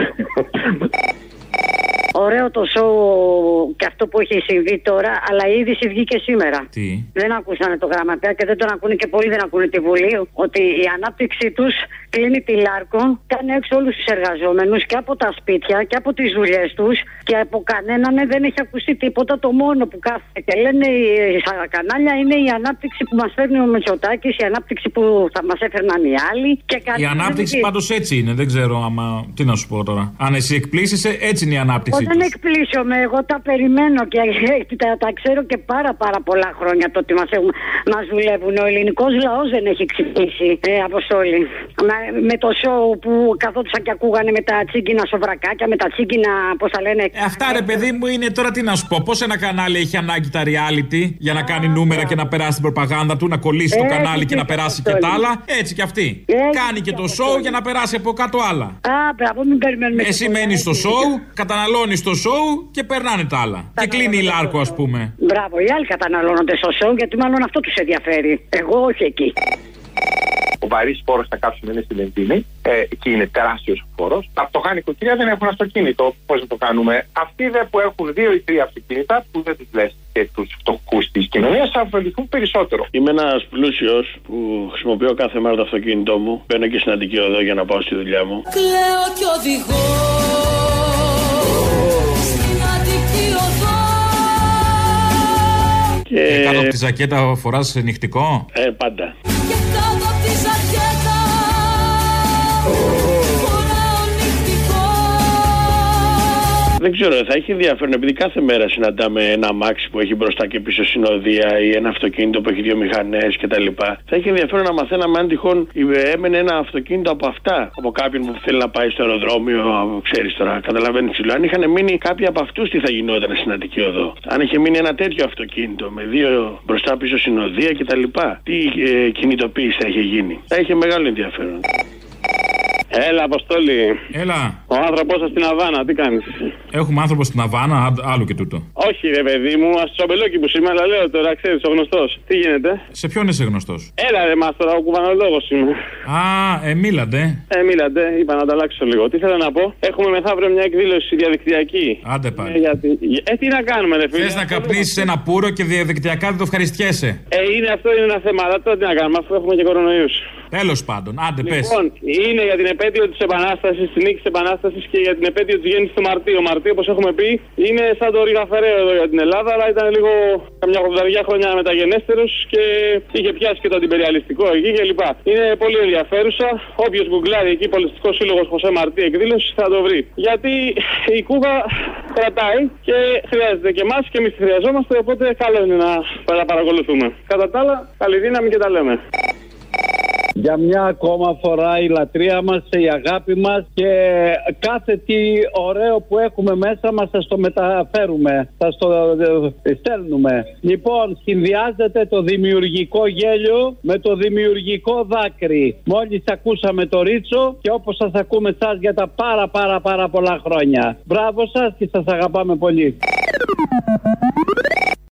Ωραίο το σοου και αυτό που έχει συμβεί τώρα, αλλά η είδηση βγήκε σήμερα. Τι; Δεν ακούσανε το γραμματέα και δεν τον ακούνε και πολλοί δεν ακούνε τη Βουλή. Ότι η ανάπτυξή τους κλείνει τη Λάρκο, κάνει έξω όλους τους εργαζόμενους και από τα σπίτια και από τις δουλειές τους και από κανέναν δεν έχει ακουστεί τίποτα. Το μόνο που κάθεται και λένε οι- στα κανάλια είναι η ανάπτυξη που μας φέρνει ο Μητσοτάκης, η ανάπτυξη που θα μας έφερναν οι άλλοι. Και Η κανένας δεν ανάπτυξη βγήκε. πάντως έτσι είναι, δεν ξέρω άμα. Τι να σου πω τώρα. Αν εσύ εκπλήσεσαι, έτσι είναι η ανάπτυξη Όταν τους. εκπλήσωμαι, εγώ τα περιμένω και τα, τα ξέρω και πάρα πάρα πολλά χρόνια το ότι μας, έχουν, μας δουλεύουν. Ο ελληνικός λαός δεν έχει ξυπνήσει, ε, Αποστόλη. Με, με το σοου που καθόντουσαν και ακούγανε με τα τσίγκινα σοβρακάκια, με τα τσίγκινα, πώς τα λένε. Ε, Αυτά ρε παιδί μου είναι τώρα τι να σου πω. Πώς ένα κανάλι έχει ανάγκη τα reality για να κάνει νούμερα και να περάσει την προπαγάνδα του, να κολλήσει το Έτσι κανάλι και και να περάσει και Αποστόλη. τα άλλα. Έτσι κι αυτή. Έτσι Κάνει και και το Αποστόλη. show για να περάσει από κάτω άλλα. Α, μπράβο, μην περιμένουμε. Εσύ τίποτα, μένει στο έτσι. show, καταναλώνει το show και περνάνε τα άλλα. Και κλείνει η Λάρκο, ας πούμε. Μπράβο, οι άλλοι καταναλώνονται στο σοου γιατί μάλλον αυτό τους ενδιαφέρει. Εγώ όχι εκεί. Ο βαρύς φόρος στα κάψιμα είναι στη βενζίνη ε, και είναι τεράστιος ο φόρος. Τα φτωχά νοικοκυριά δεν έχουν αυτοκίνητο. Πώς να το κάνουμε; Αυτοί δε που έχουν δύο ή τρία αυτοκίνητα, που δεν τους λες και τους φτωχούς της κοινωνίας, θα ωφεληθούν περισσότερο. Είμαι ένας πλούσιος που χρησιμοποιώ κάθε μέρα το αυτοκίνητό μου. Μπαίνω και στην Αττική Οδό για να πάω στη δουλειά μου. Κλαίω κι οδηγώ στην Αττική οδό Και. Ε, κάτω από τη ζακέτα φοράς νυχτικό; Ε, πάντα. Δεν ξέρω, θα έχει ενδιαφέρον επειδή κάθε μέρα συναντάμε ένα αμάξι που έχει μπροστά και πίσω συνοδεία ή ένα αυτοκίνητο που έχει δύο μηχανές κτλ. Θα έχει ενδιαφέρον να μαθαίναμε αν τυχόν έμενε ένα αυτοκίνητο από αυτά. Από κάποιον που θέλει να πάει στο αεροδρόμιο, ξέρεις τώρα, καταλαβαίνεις τι λέω. Αν είχαν μείνει κάποιοι από αυτούς, τι θα γινόταν στην Αττική Οδό; Αν είχε μείνει ένα τέτοιο αυτοκίνητο με δύο μπροστά πίσω συνοδεία κτλ. Τι ε, κινητοποίηση θα είχε γίνει; Θα είχε μεγάλο ενδιαφέρον. Έλα, Αποστόλη. Έλα. Ο άνθρωπό σας στην Αβάνα, τι κάνεις; Έχουμε άνθρωπο στην Αβάνα, α- άλλο και τούτο. Όχι, ρε παιδί μου, αστροπελόκι που σήμερα λέω τώρα, ξέρεις, ο γνωστός. Τι γίνεται; Σε ποιον είσαι γνωστός; Έλα, ρε μάστορα, ο κουβανολόγος είμαι. Α, ε, μίλαντε. Ε, μίλατε, είπα να ανταλλάξω λίγο. Τι θέλω να πω, έχουμε μεθαύριο μια εκδήλωση διαδικτυακή. Άντε Ε, πάλι. γιατί... ε, τι να κάνουμε, ρε φίλε; Θες να καπνίσεις ένα πουρο και διαδικτυακά δεν το ευχαριστιέσαι. Ε, είναι αυτό είναι ένα θέμα, αλλά τώρα τι να κάνουμε, αφού έχουμε και κορονοϊούς. Τέλος πάντων, άντε πες. Λοιπόν, είναι για την επέτειο της Επανάστασης, τη νίκη της Επανάστασης και για την επέτειο της γέννησης του Μαρτίου. Ο Μαρτίου, όπως έχουμε πει, είναι σαν το Ρίγα Φεραίο εδώ για την Ελλάδα, αλλά ήταν λίγο καμιά 80 χρόνια μεταγενέστερος και είχε πιάσει και το αντιπεριαλιστικό εκεί κλπ. Είναι πολύ ενδιαφέρουσα. Όποιος γκουγκλάρει εκεί πολιτιστικό σύλλογος Χωσέ Μαρτί εκδήλωση θα το βρει. Γιατί η Κούβα κρατάει και χρειάζεται και εμάς και εμείς τη χρειαζόμαστε, οπότε καλό είναι να τα παρακολουθούμε. Κατά τα άλλα, καλή δύναμη και τα λέμε. Για μια ακόμα φορά η λατρεία μας, η αγάπη μας και κάθε τι ωραίο που έχουμε μέσα μας θα το μεταφέρουμε, θα το ε, στέλνουμε. Λοιπόν, συνδυάζεται το δημιουργικό γέλιο με το δημιουργικό δάκρυ. Μόλις ακούσαμε το Ρίτσο και όπως σας ακούμε σας για τα πάρα πάρα πάρα πολλά χρόνια. Μπράβο σας και σας αγαπάμε πολύ.